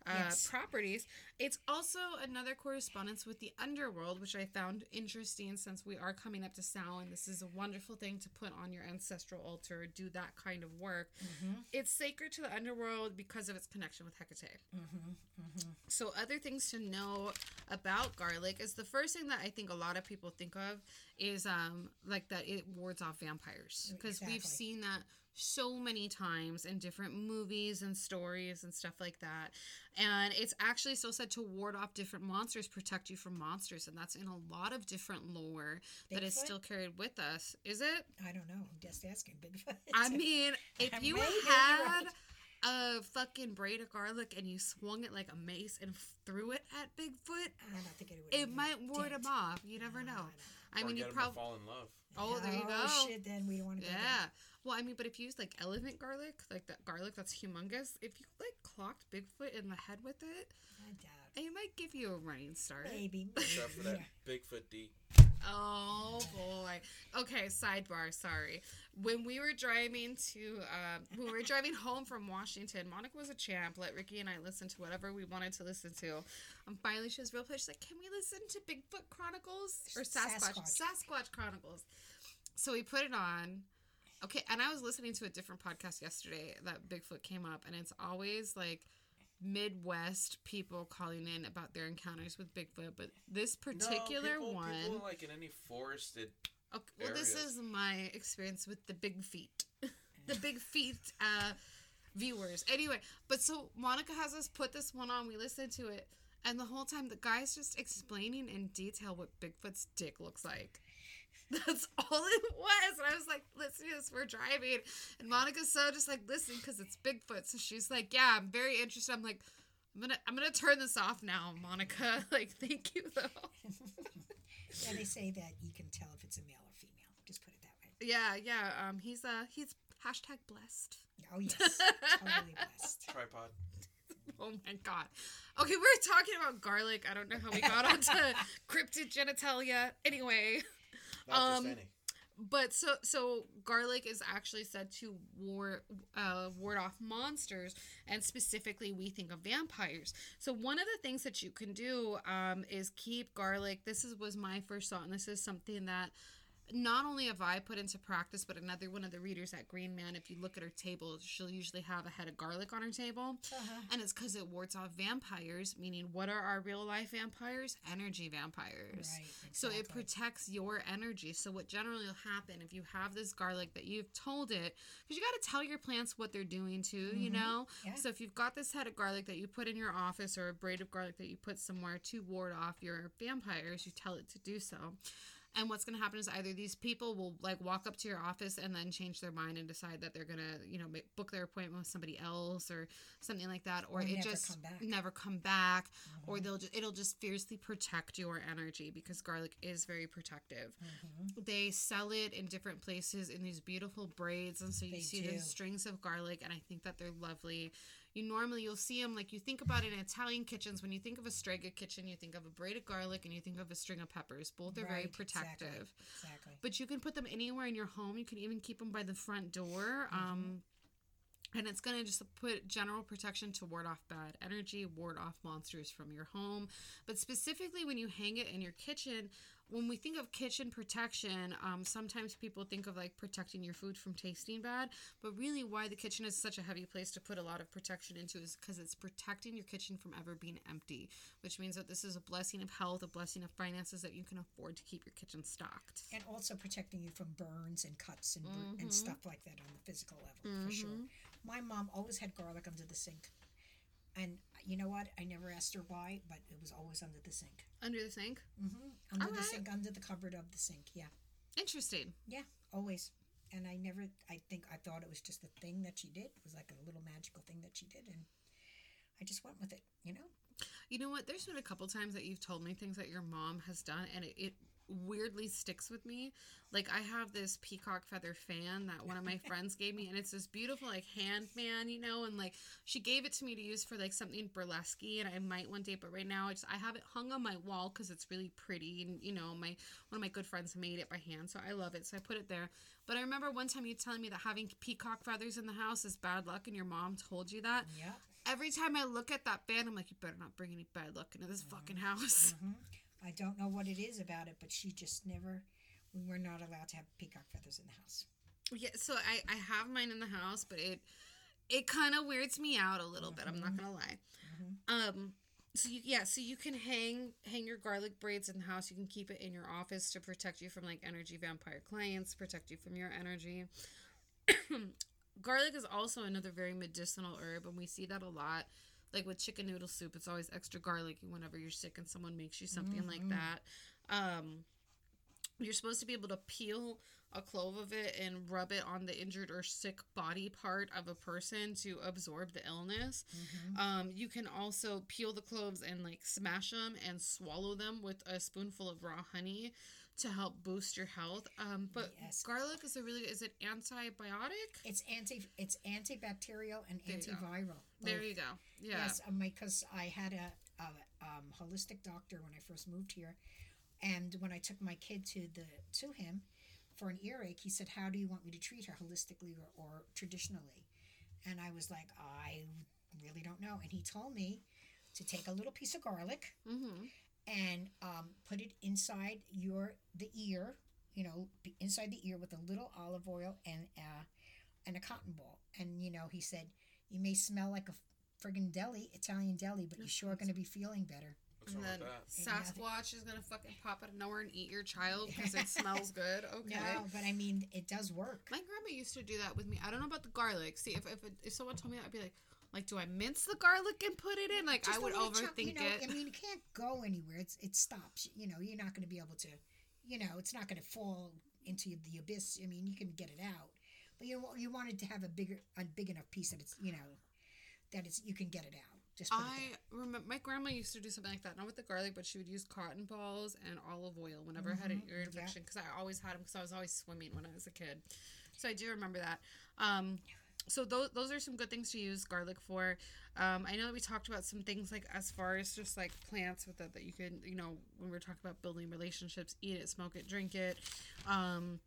uh, Yes. properties. It's also another correspondence with the underworld, which I found interesting since we are coming up to Samhain. This is a wonderful thing to put on your ancestral altar, do that kind of work. Mhm. It's sacred to the underworld because of its connection with Hecate. Mhm. Mhm. So, other things to know about garlic is the first thing that I think a lot of people think of is um like that it wards off vampires because we've seen that so many times in different movies and stories and stuff like that. And it's actually still said to ward off different monsters, protect you from monsters, and that's in a lot of different lore that is still carried with us. Is it? I don't know. I'm just asking. Bigfoot. I mean, if you Maybe, you're had right. a fucking braid of garlic and you swung it like a mace and threw it at Bigfoot, I don't think it would. it might ward him off. You never No, I know. don't I or mean, get you him to probably. fall in love. Oh, there you oh, go. Oh shit! Then we don't want to. Yeah. Well, I mean, but if you use like elephant garlic, like that garlic that's humongous, if you like clocked Bigfoot in the head with it, I doubt. it might give you a running start. Maybe. Except for that Yeah. Bigfoot D. Oh boy. Okay, sidebar. Sorry. When we were driving to, um, when we were driving home from Washington, Monica was a champ. Let Ricky and I listen to whatever we wanted to listen to. And finally, she was real pissed. She's like, "Can we listen to Bigfoot Chronicles or Sasquatch? Sasquatch. Sasquatch Chronicles?" So we put it on. Okay, and I was listening to a different podcast yesterday that Bigfoot came up, and it's always like Midwest people calling in about their encounters with Bigfoot, but this particular no, people, one. People like in any forested. Okay, well, this is my experience with the big feet, the big feet uh, viewers. Anyway, but so Monica has us put this one on. We listen to it, and the whole time the guy's just explaining in detail what Bigfoot's dick looks like. That's all it was. And I was like, listen to this, we're driving. And Monica's so just like, listen, because it's Bigfoot. So she's like, yeah, I'm very interested. I'm like, I'm gonna I'm gonna turn this off now, Monica. Like, thank you though. Yeah, they say that you can tell if it's a male or female. Just put it that way. Yeah, yeah. Um, he's uh he's hashtag blessed. Oh yes, totally blessed. Tripod. Oh my god. Okay, we were talking about garlic. I don't know how we got onto cryptid genitalia. Anyway, Not Um, any. but so so garlic is actually said to ward uh, ward off monsters, and specifically we think of vampires. So one of the things that you can do um, is keep garlic. This is was my first thought, and this is something that not only have I put into practice, but another one of the readers at Green Man. If you look at her table, she'll usually have a head of garlic on her table. Uh-huh. And it's because it wards off vampires, meaning what are our real life vampires? Energy vampires. Right, So it protects your energy. So what generally will happen if you have this garlic that you've told it, because you got to tell your plants what they're doing too, you know? Yeah. So if you've got this head of garlic that you put in your office or a braid of garlic that you put somewhere to ward off your vampires, you tell it to do so. And what's going to happen is either these people will like walk up to your office and then change their mind and decide that they're going to, you know, make, book their appointment with somebody else or something like that, or, Or it never just come back. Mm-hmm. never come back, or they'll just it'll just fiercely protect your energy because garlic is very protective. Mm-hmm. They sell it in different places in these beautiful braids, and so you They see do. the strings of garlic, and I think that they're lovely. You normally you'll see them like you think about it in Italian kitchens. When you think of a strega kitchen, you think of a braid of garlic and you think of a string of peppers. Both are very protective. Exactly. exactly. But you can put them anywhere in your home. You can even keep them by the front door. Mm-hmm. Um, and it's going to just put general protection to ward off bad energy, ward off monsters from your home. But specifically, when you hang it in your kitchen, when we think of kitchen protection, um, sometimes people think of like protecting your food from tasting bad. But really, why the kitchen is such a heavy place to put a lot of protection into is because it's protecting your kitchen from ever being empty, which means that this is a blessing of health, a blessing of finances that you can afford to keep your kitchen stocked. and also protecting you from burns and cuts and, Mm-hmm. and stuff like that on the physical level for sure. My mom always had garlic under the sink, and you know what? I never asked her why, but it was always under the sink. Under the sink? hmm Under the Alright. sink, under the cupboard of the sink. Yeah, Interesting. yeah, always. And I never, I think I thought it was just a thing that she did. It was like a little magical thing that she did, and I just went with it. You know. You know what? There's been a couple times that you've told me things that your mom has done, and it, it weirdly sticks with me. Like I have this peacock feather fan that one of my friends gave me, and it's this beautiful like hand fan, you know, and like she gave it to me to use for like something burlesque, and I might one day, but right now I just I have it hung on my wall because it's really pretty, and you know my one of my good friends made it by hand, so I love it, so I put it there. But I remember one time you telling me that having peacock feathers in the house is bad luck, and your mom told you that. Yeah. Every time I look at that fan, I'm like, you better not bring any bad luck into this fucking house. hmm I don't know what it is about it, but she just never. We were not allowed to have peacock feathers in the house. Yeah, so I I have mine in the house, but it it kind of weirds me out a little bit. I'm not gonna lie. Um, so you yeah, so you can hang hang your garlic braids in the house. You can keep it in your office to protect you from like energy vampire clients, protect you from your energy. garlic is also another very medicinal herb, and we see that a lot. Like with chicken noodle soup, it's always extra garlicky whenever you're sick and someone makes you something like that. Um, you're supposed to be able to peel a clove of it and rub it on the injured or sick body part of a person to absorb the illness. Um, you can also peel the cloves and like smash them and swallow them with a spoonful of raw honey to help boost your health. Um, but Yes. garlic is a really is it antibiotic? It's anti. It's antibacterial and antiviral. There you go. Yeah. Yes, um, because I had a, a um, holistic doctor when I first moved here, and when I took my kid to the to him for an earache, he said, "How do you want me to treat her, holistically or, or traditionally?" And I was like, "I really don't know." And he told me to take a little piece of garlic Mm-hmm. and um, put it inside your the ear, you know, inside the ear with a little olive oil and uh, and a cotton ball. And you know, he said you may smell like a friggin' deli, Italian deli, but you're sure going to be feeling better. What's And wrong then with that? Sasquatch is gonna fucking pop out of nowhere and eat your child because it smells good. Okay. No, but I mean, it does work. My grandma used to do that with me. I don't know about the garlic. See, if if, if someone told me that, I'd be like, like, do I mince the garlic and put it in? Like, Just I a would overthink chunk, you know, it. I mean, it can't go anywhere. It's it stops. You know, you're not going to be able to. You know, it's not going to fall into the abyss. I mean, you can get it out, but you you wanted to have a bigger, a big enough piece that it's you know, that it's you can get it out. Just it I remember my grandma used to do something like that, not with the garlic, but she would use cotton balls and olive oil whenever I had an ear infection because I always had them because I was always swimming when I was a kid. So I do remember that. Um, so those those are some good things to use garlic for. Um, I know that we talked about some things like as far as just like plants with it that you can you know when we're talking about building relationships, eat it, smoke it, drink it. Um,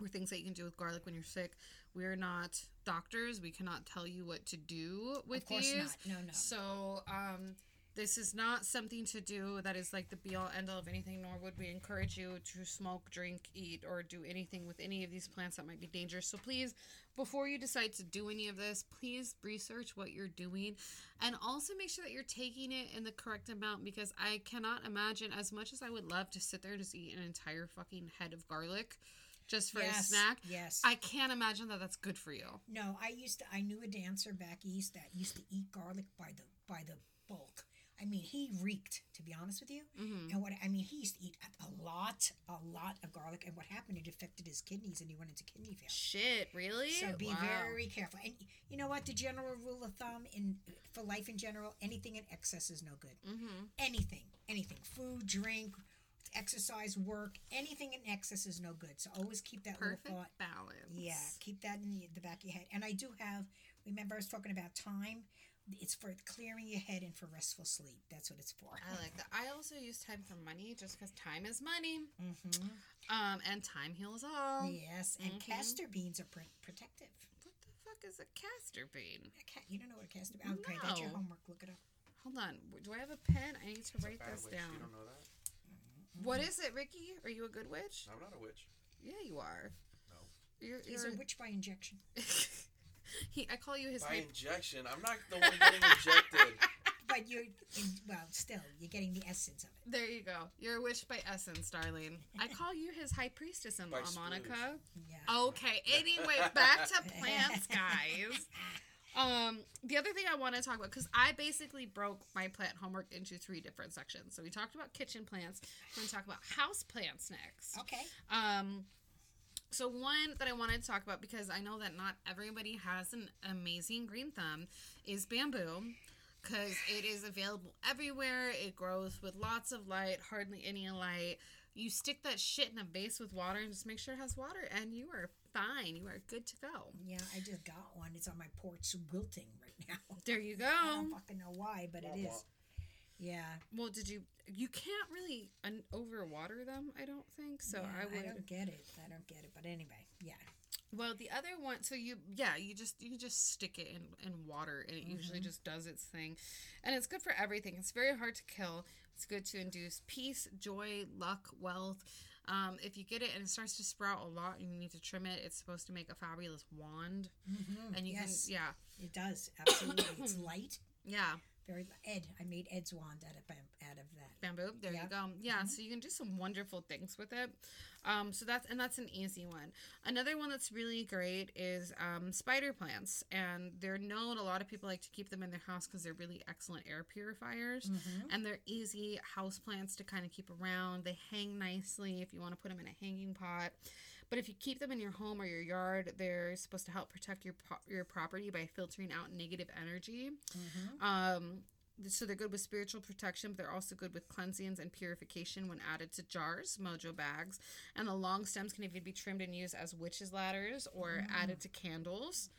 or things that you can do with garlic when you're sick. We're not doctors. We cannot tell you what to do with Of course these. not. No, no. So, um, this is not something to do that is like the be all end all of anything, nor would we encourage you to smoke, drink, eat, or do anything with any of these plants that might be dangerous. So, please, before you decide to do any of this, please research what you're doing and also make sure that you're taking it in the correct amount because I cannot imagine, as much as I would love to sit there and just eat an entire fucking head of garlic just for a snack, Yes. I can't imagine that that's good for you. no, I used to. I knew a dancer back east that used to eat garlic by the by the bulk. I mean, he reeked. To be honest with you, Mm-hmm. and what I mean, he used to eat a, a lot, a lot of garlic. And what happened? It affected his kidneys, and he went into kidney failure. Shit, really? So be Wow. very careful. And you know what? The general rule of thumb in for life in general, anything in excess is no good. Mm-hmm. Anything, anything, food, drink, exercise, work, anything in excess is no good. So always keep that Perfect little thought. balance. Yeah, keep that in the, the back of your head. And I do have. Remember, I was talking about thyme. It's for clearing your head and for restful sleep. That's what it's for. I like that. I also use thyme for money just because time is money. hmm Um, and time heals all. Yes, and Mhm. castor beans are pr- protective. What the fuck is a castor bean? A ca- You don't know what a castor bean? Okay, that's your homework. Look it up. Hold on. Do I have a pen? I need to It's write this down. You don't know that? What is it, Ricky? Are you a good witch? I'm not a witch. Yeah, you are. No. You're, He's you're a witch by injection. he, I call you his By hype. injection. I'm not the one getting injected. But you're, in, well, still, you're getting the essence of it. There you go. You're a witch by essence, darling. I call you his high priestess in law, By Monica. Yeah. Okay. Anyway, back to plants, guys. Um, the other thing I want to talk about because I basically broke my plant homework into three different sections. So we talked about kitchen plants. We're going to talk about house plants next. Okay. Um, so one that I wanted to talk about because I know that not everybody has an amazing green thumb is bamboo. because it is available everywhere. It grows with lots of light, hardly any light. You stick that shit in a vase with water and just make sure it has water, and you are fine. You are good to go. Yeah, I just got one. It's on my porch wilting right now. There you go. I don't fucking know why, but it is. Yeah. Well, did you? You can't really un- overwater them. I don't think so. yeah, I would. don't get it. I don't get it. But anyway, yeah. Well, the other one, so you, yeah, you just you just stick it in in water, and it usually Mm-hmm. just does its thing, and it's good for everything. It's very hard to kill. It's good to induce peace, joy, luck, wealth. Um, if you get it and it starts to sprout a lot, and you need to trim it. It's supposed to make a fabulous wand, Mm-hmm. and you yes, can, yeah, it does absolutely. it's light. yeah, Very Ed. I made Ed's wand out of bam- out of that. bamboo. There Yeah. you go. Yeah, so you can do some wonderful things with it. Um, so that's and that's an easy one. Another one that's really great is um, spider plants, and they're known. A lot of people like to keep them in their house because they're really excellent air purifiers, Mm-hmm. and they're easy house plants to kind of keep around. They hang nicely if you want to put them in a hanging pot. But if you keep them in your home or your yard, they're supposed to help protect your pro- your property by filtering out negative energy. Mm-hmm. Um, so they're good with spiritual protection, but they're also good with cleansings and purification when added to jars, mojo bags, and the long stems can even be trimmed and used as witches' ladders or added to candles.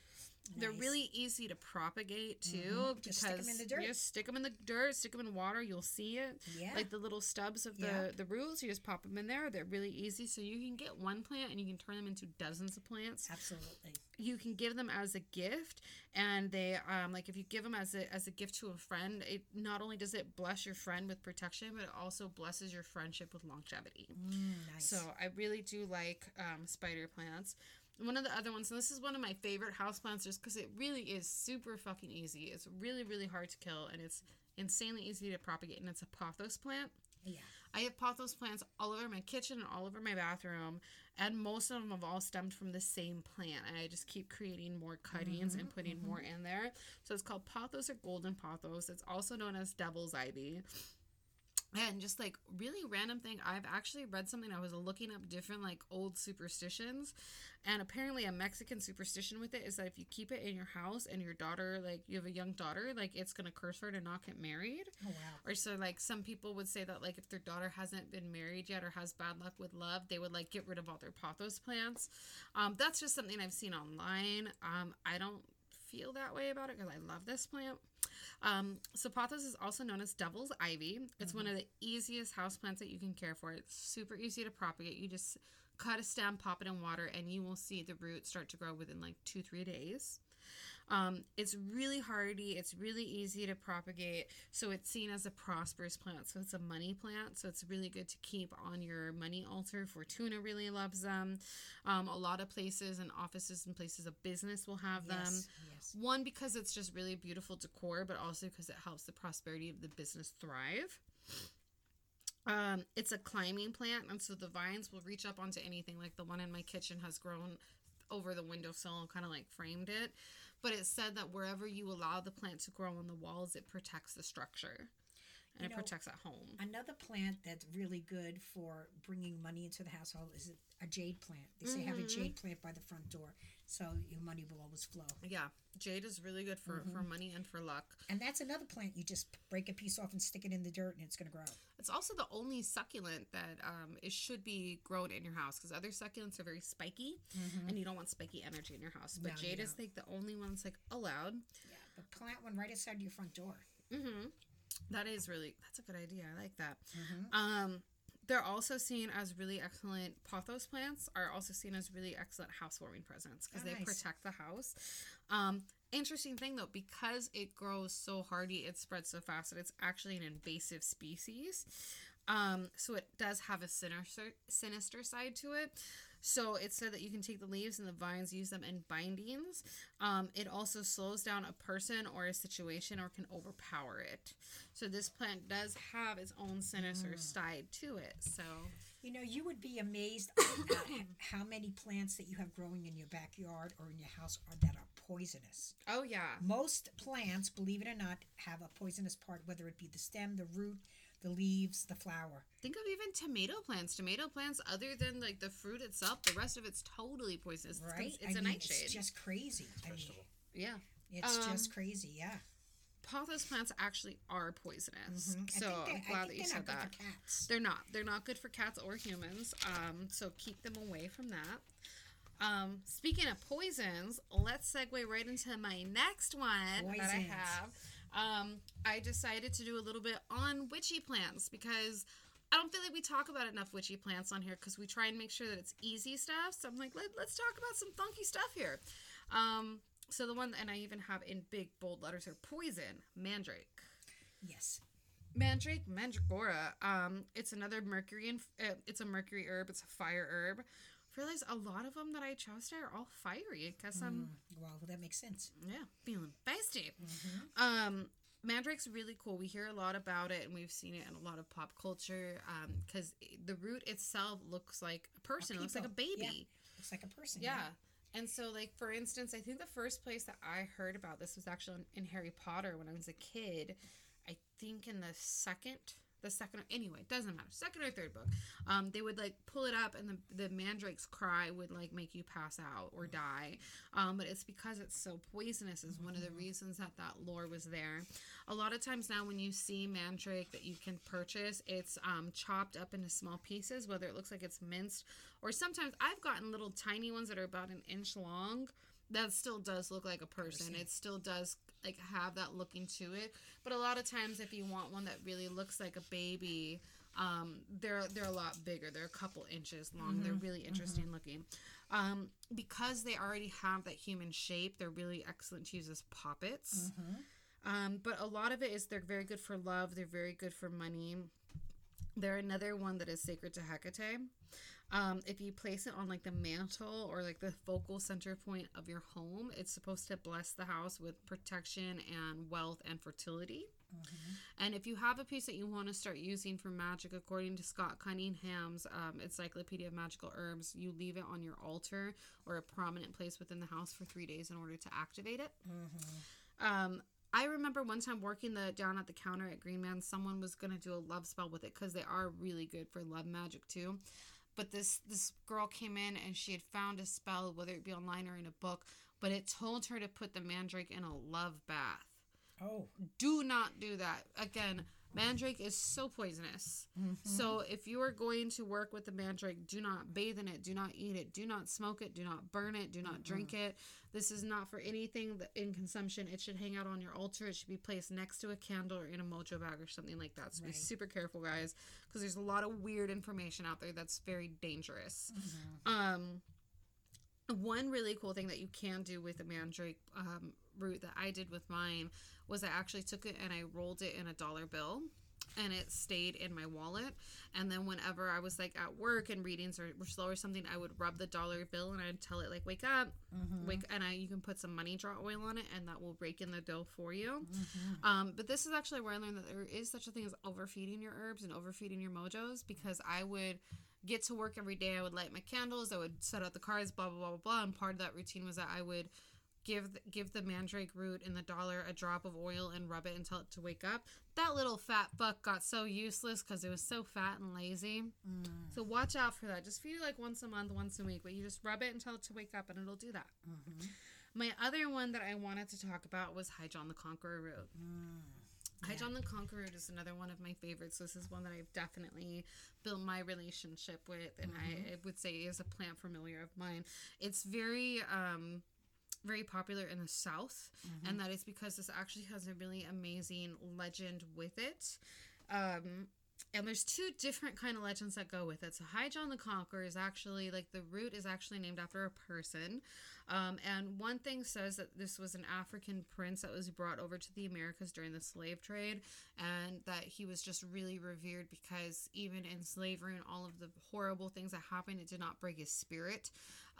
They're really easy to propagate too Mhm. because Just stick 'em in the dirt. you just stick them in the dirt, stick them in water, you'll see it. Yeah. Like the little stubs of the Yeah. the roots, you just pop them in there. They're really easy, so you can get one plant and you can turn them into dozens of plants absolutely. you can give them as a gift and they um like if you give them as a as a gift to a friend it not only does it bless your friend with protection but it also blesses your friendship with longevity Mm, nice. so i really do like um, spider plants one of the other ones and this is one of my favorite house plants just because it really is super fucking easy it's really really hard to kill and it's insanely easy to propagate and it's a pothos plant yeah. I have pothos plants all over my kitchen and all over my bathroom, and most of them have all stemmed from the same plant. And I just keep creating more cuttings and mm-hmm. putting mm-hmm. more in there. So it's called pothos or golden pothos. It's also known as devil's ivy. And just like really random thing, I've actually read something. I was looking up different like old superstitions, and apparently a Mexican superstition with it is that if you keep it in your house and your daughter, like you have a young daughter, like it's gonna curse her to not get married. Oh wow. Or so like some people would say that like if their daughter hasn't been married yet or has bad luck with love, they would like get rid of all their pothos plants. Um, that's just something I've seen online. Um, I don't feel that way about it because I love this plant. Um, so pothos is also known as devil's ivy. It's one of the easiest house plants that you can care for. It's super easy to propagate. You just cut a stem, pop it in water, and you will see the roots start to grow within like two, three days. Um, it's really hardy. It's really easy to propagate. So it's seen as a prosperous plant. So it's a money plant. So it's really good to keep on your money altar. Fortuna really loves them. Um, a lot of places and offices and places of business will have them. Yes. Yes. One because it's just really beautiful decor, but also because it helps the prosperity of the business thrive. Um, it's a climbing plant, and so the vines will reach up onto anything. Like the one in my kitchen has grown over the windowsill and kind of like framed it. But it said that wherever you allow the plant to grow on the walls, it protects the structure and You it know, protects at home. Another plant that's really good for bringing money into the household is a jade plant. They say have a Mm-hmm. jade plant by the front door, so your money will always flow. Yeah, jade is really good for, for Mm-hmm. money and for luck. And that's another plant you just break a piece off and stick it in the dirt, and it's going to grow. It's also the only succulent that um, it should be grown in your house because other succulents are very spiky, and you don't want spiky energy in your house. But Mm-hmm. No, jade is like the only one that's like allowed. Yeah, but plant one right outside your front door. Mm-hmm. That is really that's a good idea. I like that. Mm-hmm. Um, they're also seen as really excellent pothos plants. Are also seen as really excellent housewarming presents because Oh, they nice. protect the house. Um, interesting thing though, because it grows so hardy, it spreads so fast that it's actually an invasive species. Um, so it does have a sinister sinister side to it. So it said that you can take the leaves and the vines, use them in bindings. Um, it also slows down a person or a situation or can overpower it. So this plant does have its own sinister side to it. So You know, you would be amazed at how many plants that you have growing in your backyard or in your house are that are poisonous. oh yeah, Most plants, believe it or not, have a poisonous part, whether it be the stem, the root, the leaves, the flower. think of even tomato plants. Tomato plants, other than like the fruit itself, the rest of it's totally poisonous. Right? It's, I a mean, nightshade. It's just crazy. I mean, yeah. it's Um, just crazy. Yeah. pothos plants actually are poisonous. Mhm. So I I'm think I glad think that you said not good that. For cats. They're not. They're not good for cats or humans. Um, so keep them away from that. Um, speaking of poisons, let's segue right into my next one that I have. Um, I decided to do a little bit on witchy plants because I don't feel like we talk about enough witchy plants on here because we try and make sure that it's easy stuff. So I'm like, Let, let's talk about some funky stuff here. Um, so the one, and I even have in big bold letters here, poison, mandrake. Yes. Mandrake, mandragora. Um, it's another mercury and uh, it's a mercury herb. It's a fire herb. Realize a lot of them that I chose today are all fiery because I'm Mm, well, that makes sense. yeah feeling feisty. Mhm. Um, mandrake's really cool. We hear a lot about it and we've seen it in a lot of pop culture. Um, because the root itself looks like a person. It looks like a people, yeah. baby. Looks like a person. Yeah. And so, like for instance, I think the first place that I heard about this was actually in Harry Potter when I was a kid. I think in the second, the second, anyway, it doesn't matter, second or third book. Um, they would like pull it up, and the the mandrake's cry would like make you pass out or die. Um, but it's because it's so poisonous is one of the reasons that that lore was there. A lot of times now, when you see mandrake that you can purchase, it's um, chopped up into small pieces, whether it looks like it's minced or sometimes I've gotten little tiny ones that are about an inch long. That still does look like a. Person. It still does like have that looking to it. But a lot of times, if you want one that really looks like a baby, um, they're they're a lot bigger. They're a couple inches long. They're really interesting looking. Um, because they already have that human shape, they're really excellent to use as poppets. Mhm. Um, but a lot of it is they're very good for love. They're very good for money. They're another one that is sacred to Hecate. Um, if you place it on like the mantle or like the focal center point of your home, it's supposed to bless the house with protection and wealth and fertility. And if you have a piece that you want to start using for magic, according to Scott Cunningham's um, Encyclopedia of Magical Herbs, you leave it on your altar or a prominent place within the house for three days in order to activate it. Um, I remember one time working the down at the counter at Green Man, someone was gonna do a love spell with it because they are really good for love magic too. But this this girl came in and she had found a spell, whether it be online or in a book, but it told her to put the mandrake in a love bath. Oh. Do not do that. Again, mandrake is so poisonous. So if you are going to work with the mandrake, do not bathe in it, do not eat it, do not smoke it, do not burn it, do not drink it. This is not for anything in consumption. It should hang out on your altar. It should be placed next to a candle or in a mojo bag or something like that. So be super careful, guys, because there's a lot of weird information out there that's very dangerous. Um, one really cool thing that you can do with the mandrake um, root that I did with mine was I actually took it and I rolled it in a dollar bill and it stayed in my wallet. And then whenever I was like at work and readings or were slow or something, I would rub the dollar bill and I'd tell it like wake up, wake, and I you can put some money draw oil on it and that will rake in the dough for you. Um, but this is actually where I learned that there is such a thing as overfeeding your herbs and overfeeding your mojos because I would get to work every day. I would light my candles. I would set out the cards. Blah blah blah blah blah. And part of that routine was that I would give the, give the mandrake root in the dollar a drop of oil and rub it until it to wake up. That little fat buck got so useless because it was so fat and lazy. Mm. So watch out for that. Just feed it like once a month, once a week, but you just rub it until it to wake up and it'll do that. Mm-hmm. My other one that I wanted to talk about was High John the Conqueror root. High John the Conqueror is another one of my favorites. This is one that I've definitely built my relationship with, and I, mm-hmm. I would say is a plant familiar of mine. It's very, um, very popular in the South, and that is because this actually has a really amazing legend with it. Um, and there's two different kind of legends that go with it. So High John the Conqueror is actually like the root is actually named after a person. Um, and one thing says that this was an African prince that was brought over to the Americas during the slave trade, and that he was just really revered because even in slavery and all of the horrible things that happened, it did not break his spirit.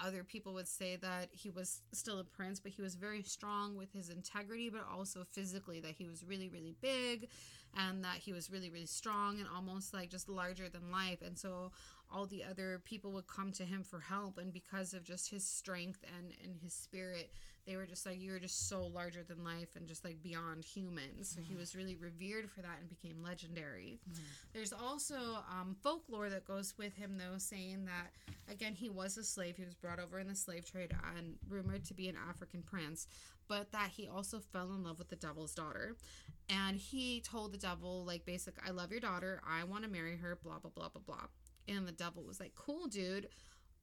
Other people would say that he was still a prince, but he was very strong with his integrity, but also physically, that he was really, really big and that he was really, really strong and almost like just larger than life. And so all the other people would come to him for help and because of just his strength and and his spirit they were just like you're just so larger than life and just like beyond human so he was really revered for that and became legendary. There's also um, folklore that goes with him though saying that again he was a slave. He was brought over in the slave trade and rumored to be an african prince but that he also fell in love with the devil's daughter. And he told the devil like basic i love your daughter. I want to marry her blah blah blah blah blah and the devil was like cool dude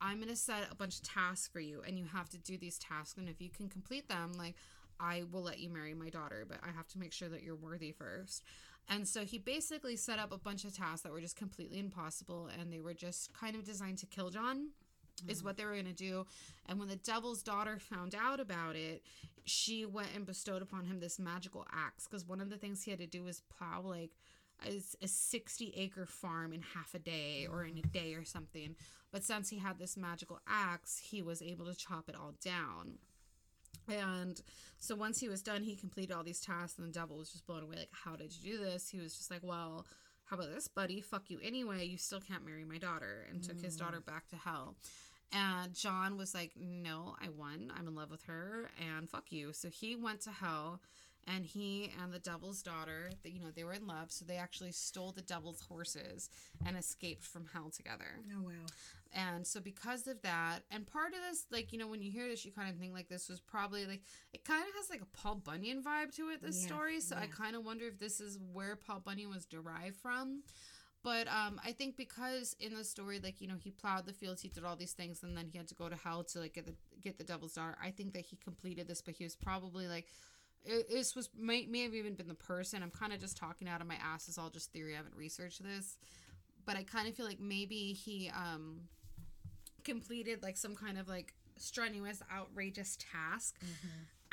i'm gonna set a bunch of tasks for you and you have to do these tasks and if you can complete them like i will let you marry my daughter but i have to make sure that you're worthy first and so he basically set up a bunch of tasks that were just completely impossible and they were just kind of designed to kill john is mm-hmm. what they were going to do. And when the devil's daughter found out about it, she went and bestowed upon him this magical axe. Because one of the things he had to do was plow like a, a 60 acre farm in half a day or in a day or something. But since he had this magical axe, he was able to chop it all down. And so once he was done, he completed all these tasks, and the devil was just blown away. Like, how did you do this? He was just like, well, how about this, buddy? Fuck you anyway. You still can't marry my daughter, and took his daughter mm. back to hell. And John was like, no, I won. I'm in love with her, and fuck you. So he went to hell. And he and the devil's daughter, you know, they were in love, so they actually stole the devil's horses and escaped from hell together. Oh wow. And so because of that, and part of this, like, you know, when you hear this, you kind of think like this was probably like it kind of has like a Paul Bunyan vibe to it, this Yeah, story. So I kind of wonder if this is where Paul Bunyan was derived from. But um, I think because in the story, like you know, he plowed the fields, he did all these things, and then he had to go to hell to like get the get the devil's daughter. I think that he completed this, but he was probably like, it, this was may may have even been the person. I'm kind of just talking out of my ass. It's all just theory. I haven't researched this, but I kind of feel like maybe he um completed like some kind of like strenuous, outrageous task.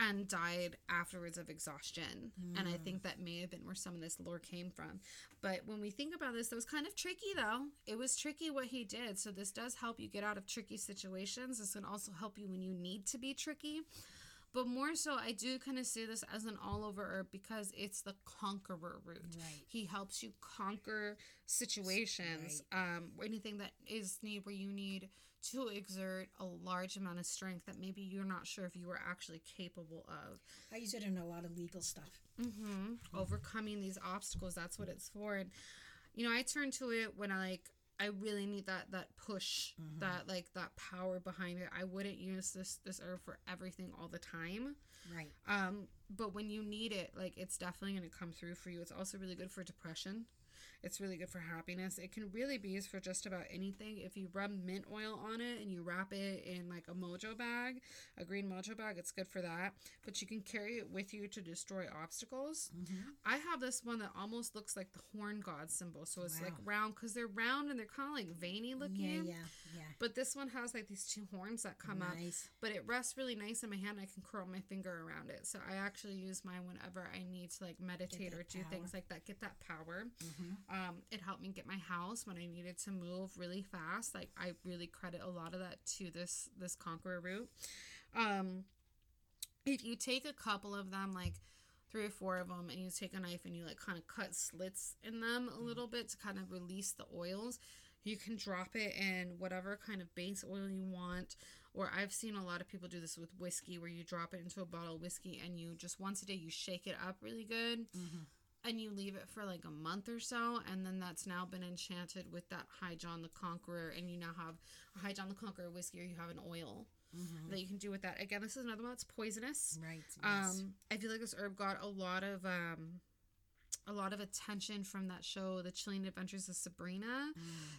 And died afterwards of exhaustion. And I think that may have been where some of this lore came from. But when we think about this, it was kind of tricky though. It was tricky what he did. So this does help you get out of tricky situations. This can also help you when you need to be tricky. But more so, I do kind of see this as an all over herb because it's the conqueror root. Right. He helps you conquer situations, um, or anything that is need where you need to exert a large amount of strength that maybe you're not sure if you are actually capable of. I use it in a lot of legal stuff. Mm-hmm. Overcoming these obstacles, that's what it's for. And you know, I turn to it when I like I really need that that push, that like that power behind it. I wouldn't use this this herb for everything all the time. Right. Um, but when you need it, like it's definitely going to come through for you. It's also really good for depression. It's really good for happiness. It can really be used for just about anything. If you rub mint oil on it and you wrap it in like a mojo bag, a green mojo bag, it's good for that. But you can carry it with you to destroy obstacles. Mm-hmm. I have this one that almost looks like the horn god symbol. So it's like round because they're round and they're kind of like veiny looking. Yeah, yeah, yeah. But this one has like these two horns that come up Nice. but it rests really nice in my hand. I can curl my finger around it. So I actually use mine whenever I need to like meditate or do power. things like that. Get that power. Mm-hmm. Um, it helped me get my house when I needed to move really fast. Like I really credit a lot of that to this this conqueror root. Um, if you take a couple of them, like three or four of them, and you take a knife and you like kind of cut slits in them a little bit to kind of release the oils, you can drop it in whatever kind of base oil you want. Or I've seen a lot of people do this with whiskey, where you drop it into a bottle of whiskey and you just once a day you shake it up really good. And you leave it for like a month or so, and then that's now been enchanted with that High John the Conqueror, and you now have a High John the Conqueror whiskey, or you have an oil that you can do with that. Again, this is another one that's poisonous. Right. yes. Um, I feel like this herb got a lot of um, a lot of attention from that show, The Chilling Adventures of Sabrina,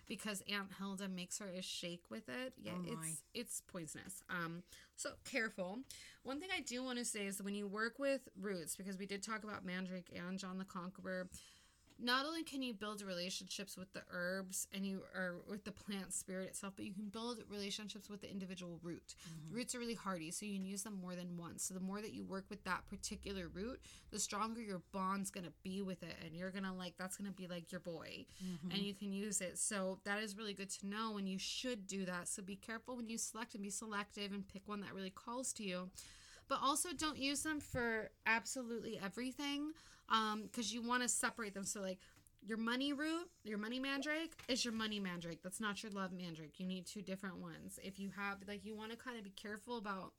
because Aunt Hilda makes her a shake with it. Yeah, Oh, it's it's poisonous. Um, so careful. One thing I do want to say is when you work with roots, because we did talk about Mandrake and John the Conqueror. Not only can you build relationships with the herbs and you or with the plant spirit itself, but you can build relationships with the individual root. Mm-hmm. Roots are really hardy, so you can use them more than once. So the more that you work with that particular root, the stronger your bond's gonna be with it, and you're gonna like that's gonna be like your boy, mm-hmm. and you can use it. So that is really good to know, and you should do that. So be careful when you select and be selective and pick one that really calls to you but also don't use them for absolutely everything um because you want to separate them so like your money root, your money mandrake is your money mandrake. That's not your love mandrake. You need two different ones. If you have like you want to kind of be careful about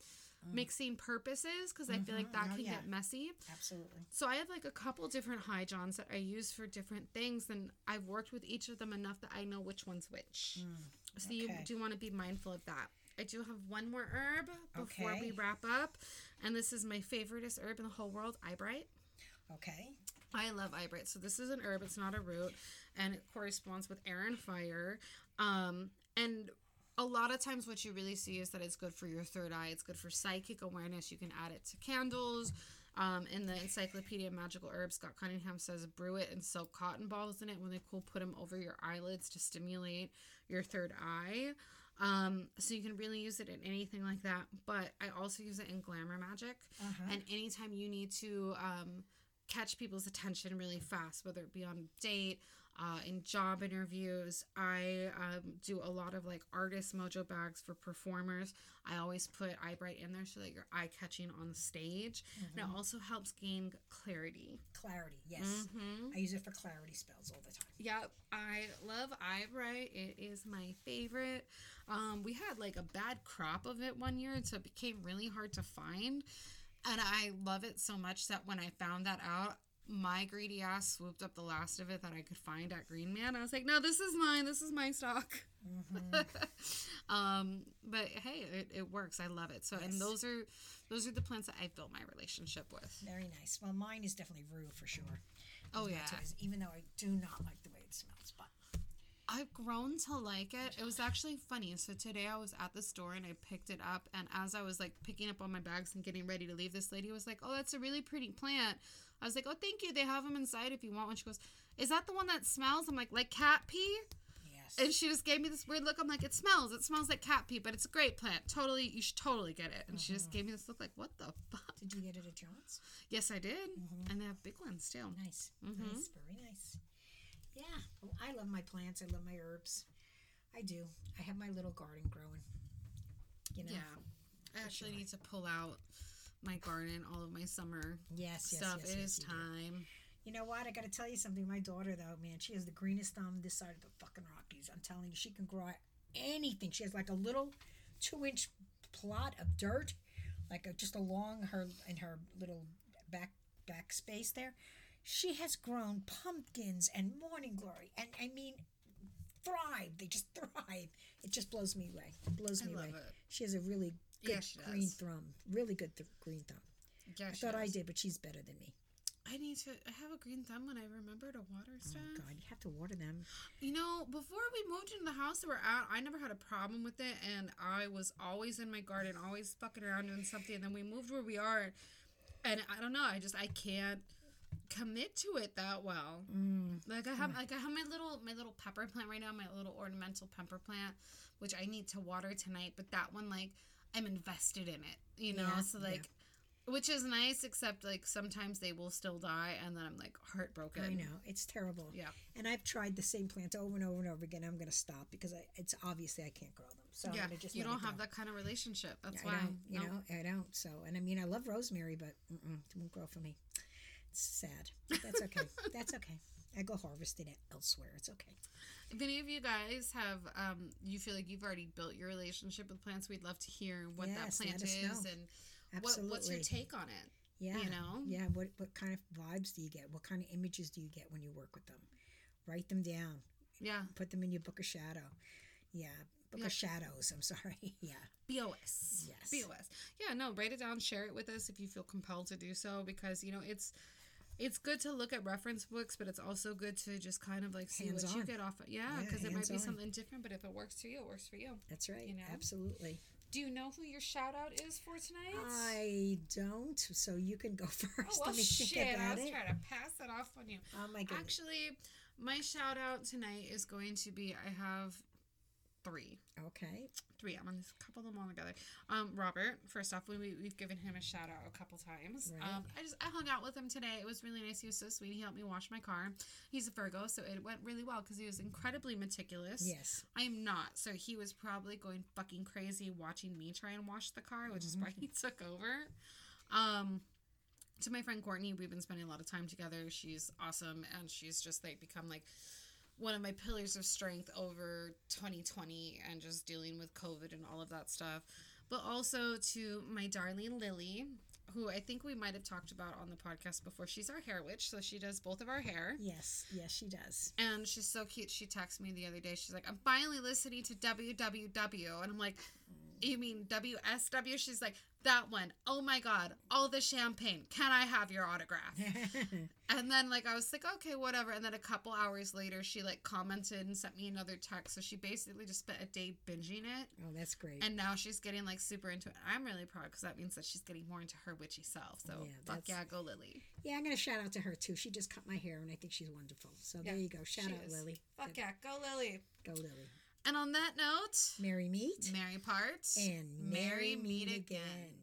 mixing purposes because I feel like that Oh, can yeah. get messy. Absolutely. So I have like a couple different high johns that I use for different things, and I've worked with each of them enough that I know which one's which. So you Mm, do want to be mindful of that. I do have one more herb before we wrap up, and this is my favoriteest herb in the whole world, eyebright. Okay. I love eyebright. So this is an herb; it's not a root, and it corresponds with air and fire. Um, and a lot of times, what you really see is that it's good for your third eye. It's good for psychic awareness. You can add it to candles. Um, in the Encyclopedia of Magical Herbs, Scott Cunningham says brew it and soak cotton balls in it. When they cool, put them over your eyelids to stimulate your third eye. Um, so you can really use it in anything like that. But I also use it in glamour magic. Uh-huh. And anytime you need to um, catch people's attention really fast, whether it be on a date, uh, in job interviews, I um, do a lot of like artist mojo bags for performers. I always put eyebright in there so that you're eye catching on the stage. And it also helps gain clarity. Clarity. Yes. hmm I use it for clarity spells all the time. Yep, I love eyebright. It is my favorite. Um, we had like a bad crop of it one year, and so it became really hard to find. And I love it so much that when I found that out, my greedy ass swooped up the last of it that I could find at Green Man. I was like, no, this is mine. This is my stock. um, but hey, it, it works. I love it. So, Yes. and those are those are the plants that I've built my relationship with. Very nice. Well, mine is definitely rue for sure. Oh yeah. toys, Even though I do not like I've grown to like it. It was actually funny. So today I was at the store and I picked it up, and as I was like picking up all my bags and getting ready to leave, this lady was like, "Oh, that's a really pretty plant." I was like, "Oh, thank you. They have them inside if you want one." She goes, "Is that the one that smells?" I'm like, "Like cat pee." yes. And she just gave me this weird look. I'm like, "It smells. It smells like cat pee, but it's a great plant. Totally, you should totally get it." And she just gave me this look like, "What the fuck?" Did you get it at John's? Yes, I did, and they have big ones too. Nice. Mm-hmm. Nice. Very nice. Yeah. Well, I love my plants. I love my herbs. I do. I have my little garden growing. You know? Yeah, I actually need to pull out my garden, all of my summer Yes, yes, stuff. yes, it yes, is you do. time. You know what? I got to tell you something. My daughter, though, man, she has the greenest thumb this side of the fucking Rockies. I'm telling you, she can grow anything. She has like a little two-inch plot of dirt, like a, just along her in her little back back space there. She has grown pumpkins and morning glory, and I mean, thrive. They just thrive. It just blows me away. It blows I me love away. it. She has a really good Yeah, green does. thumb. Really good th- green thumb. Yeah, I thought I did, but she's better than me. I need to. I have a green thumb when I remember to water stuff. Oh God, you have to water them. You know, before we moved into the house that we're at, I never had a problem with it, and I was always in my garden, always fucking around doing something. And then we moved where we are, and I don't know. I just I can't commit to it that well. Mm. Like I have, like I have my little my little pepper plant right now, my little ornamental pepper plant, which I need to water tonight. But that one, like, I'm invested in it, you know. Yeah, so like, which is nice, except like sometimes they will still die, and then I'm like heartbroken. I know it's terrible. Yeah. And I've tried the same plants over and over and over again. I'm going to stop because I, it's obviously I can't grow them. So yeah, you don't have that kind of relationship. That's I why. don't, you know, I don't. So, and I mean, I love rosemary, but it won't grow for me. Sad. That's okay. That's okay. I go harvesting it elsewhere. It's okay. If any of you guys have, um, you feel like you've already built your relationship with plants, we'd love to hear what Yes, that plant is know. and what, what's your take on it. Yeah. You know? Yeah. What what kind of vibes do you get? What kind of images do you get when you work with them? Write them down. Yeah. Put them in your book of shadow. Yeah. Book Yeah. of shadows. I'm sorry. yeah. BOS. Yes. BOS. Yeah, no, write it down, share it with us if you feel compelled to do so because, you know, it's it's good to look at reference books, but it's also good to just kind of like see what you get off of. Yeah, Yeah, because it might be hands-on. something different, but if it works for you, it works for you. That's right. You know? Absolutely. Do you know who your shout out is for tonight? I don't, so you can go first. oh, well, Let me shit. I was it. trying to pass that off on you. Oh my goodness. Actually, my shout out tonight is going to be I have three. okay. Three. I'm going to couple them all together. Um, Robert, first off, we, we, we've given him a shout out a couple times. Right. Um, I just I hung out with him today. It was really nice. He was so sweet. He helped me wash my car. He's a Virgo, so it went really well because he was incredibly meticulous. Yes. I am not. So he was probably going fucking crazy watching me try and wash the car, which is why he took over. Um, to my friend Courtney, we've been spending a lot of time together. She's awesome, and she's just like become like one of my pillars of strength over 2020 and just dealing with COVID and all of that stuff. But also to my darling Lily, who I think we might have talked about on the podcast before. She's our hair witch, so she does both of our hair. Yes, yes, she does. And she's so cute. She texted me the other day. She's like, I'm finally listening to WWW. And I'm like, You mean WSW? She's like, That one. Oh my God. All the champagne. Can I have your autograph? and then, like, I was like, Okay, whatever. And then a couple hours later, she, like, commented and sent me another text. So she basically just spent a day binging it. oh, that's great. And now she's getting, like, super into it. I'm really proud because that means that she's getting more into her witchy self. So, Yeah, fuck yeah, go Lily. yeah, I'm gonna shout out to her too. She just cut my hair, and I think she's wonderful. So there you go. Shout out, is. Lily. Fuck yeah, go Lily. Go, Lily. And on that note, Merry meet. Merry parts. And merry meet again.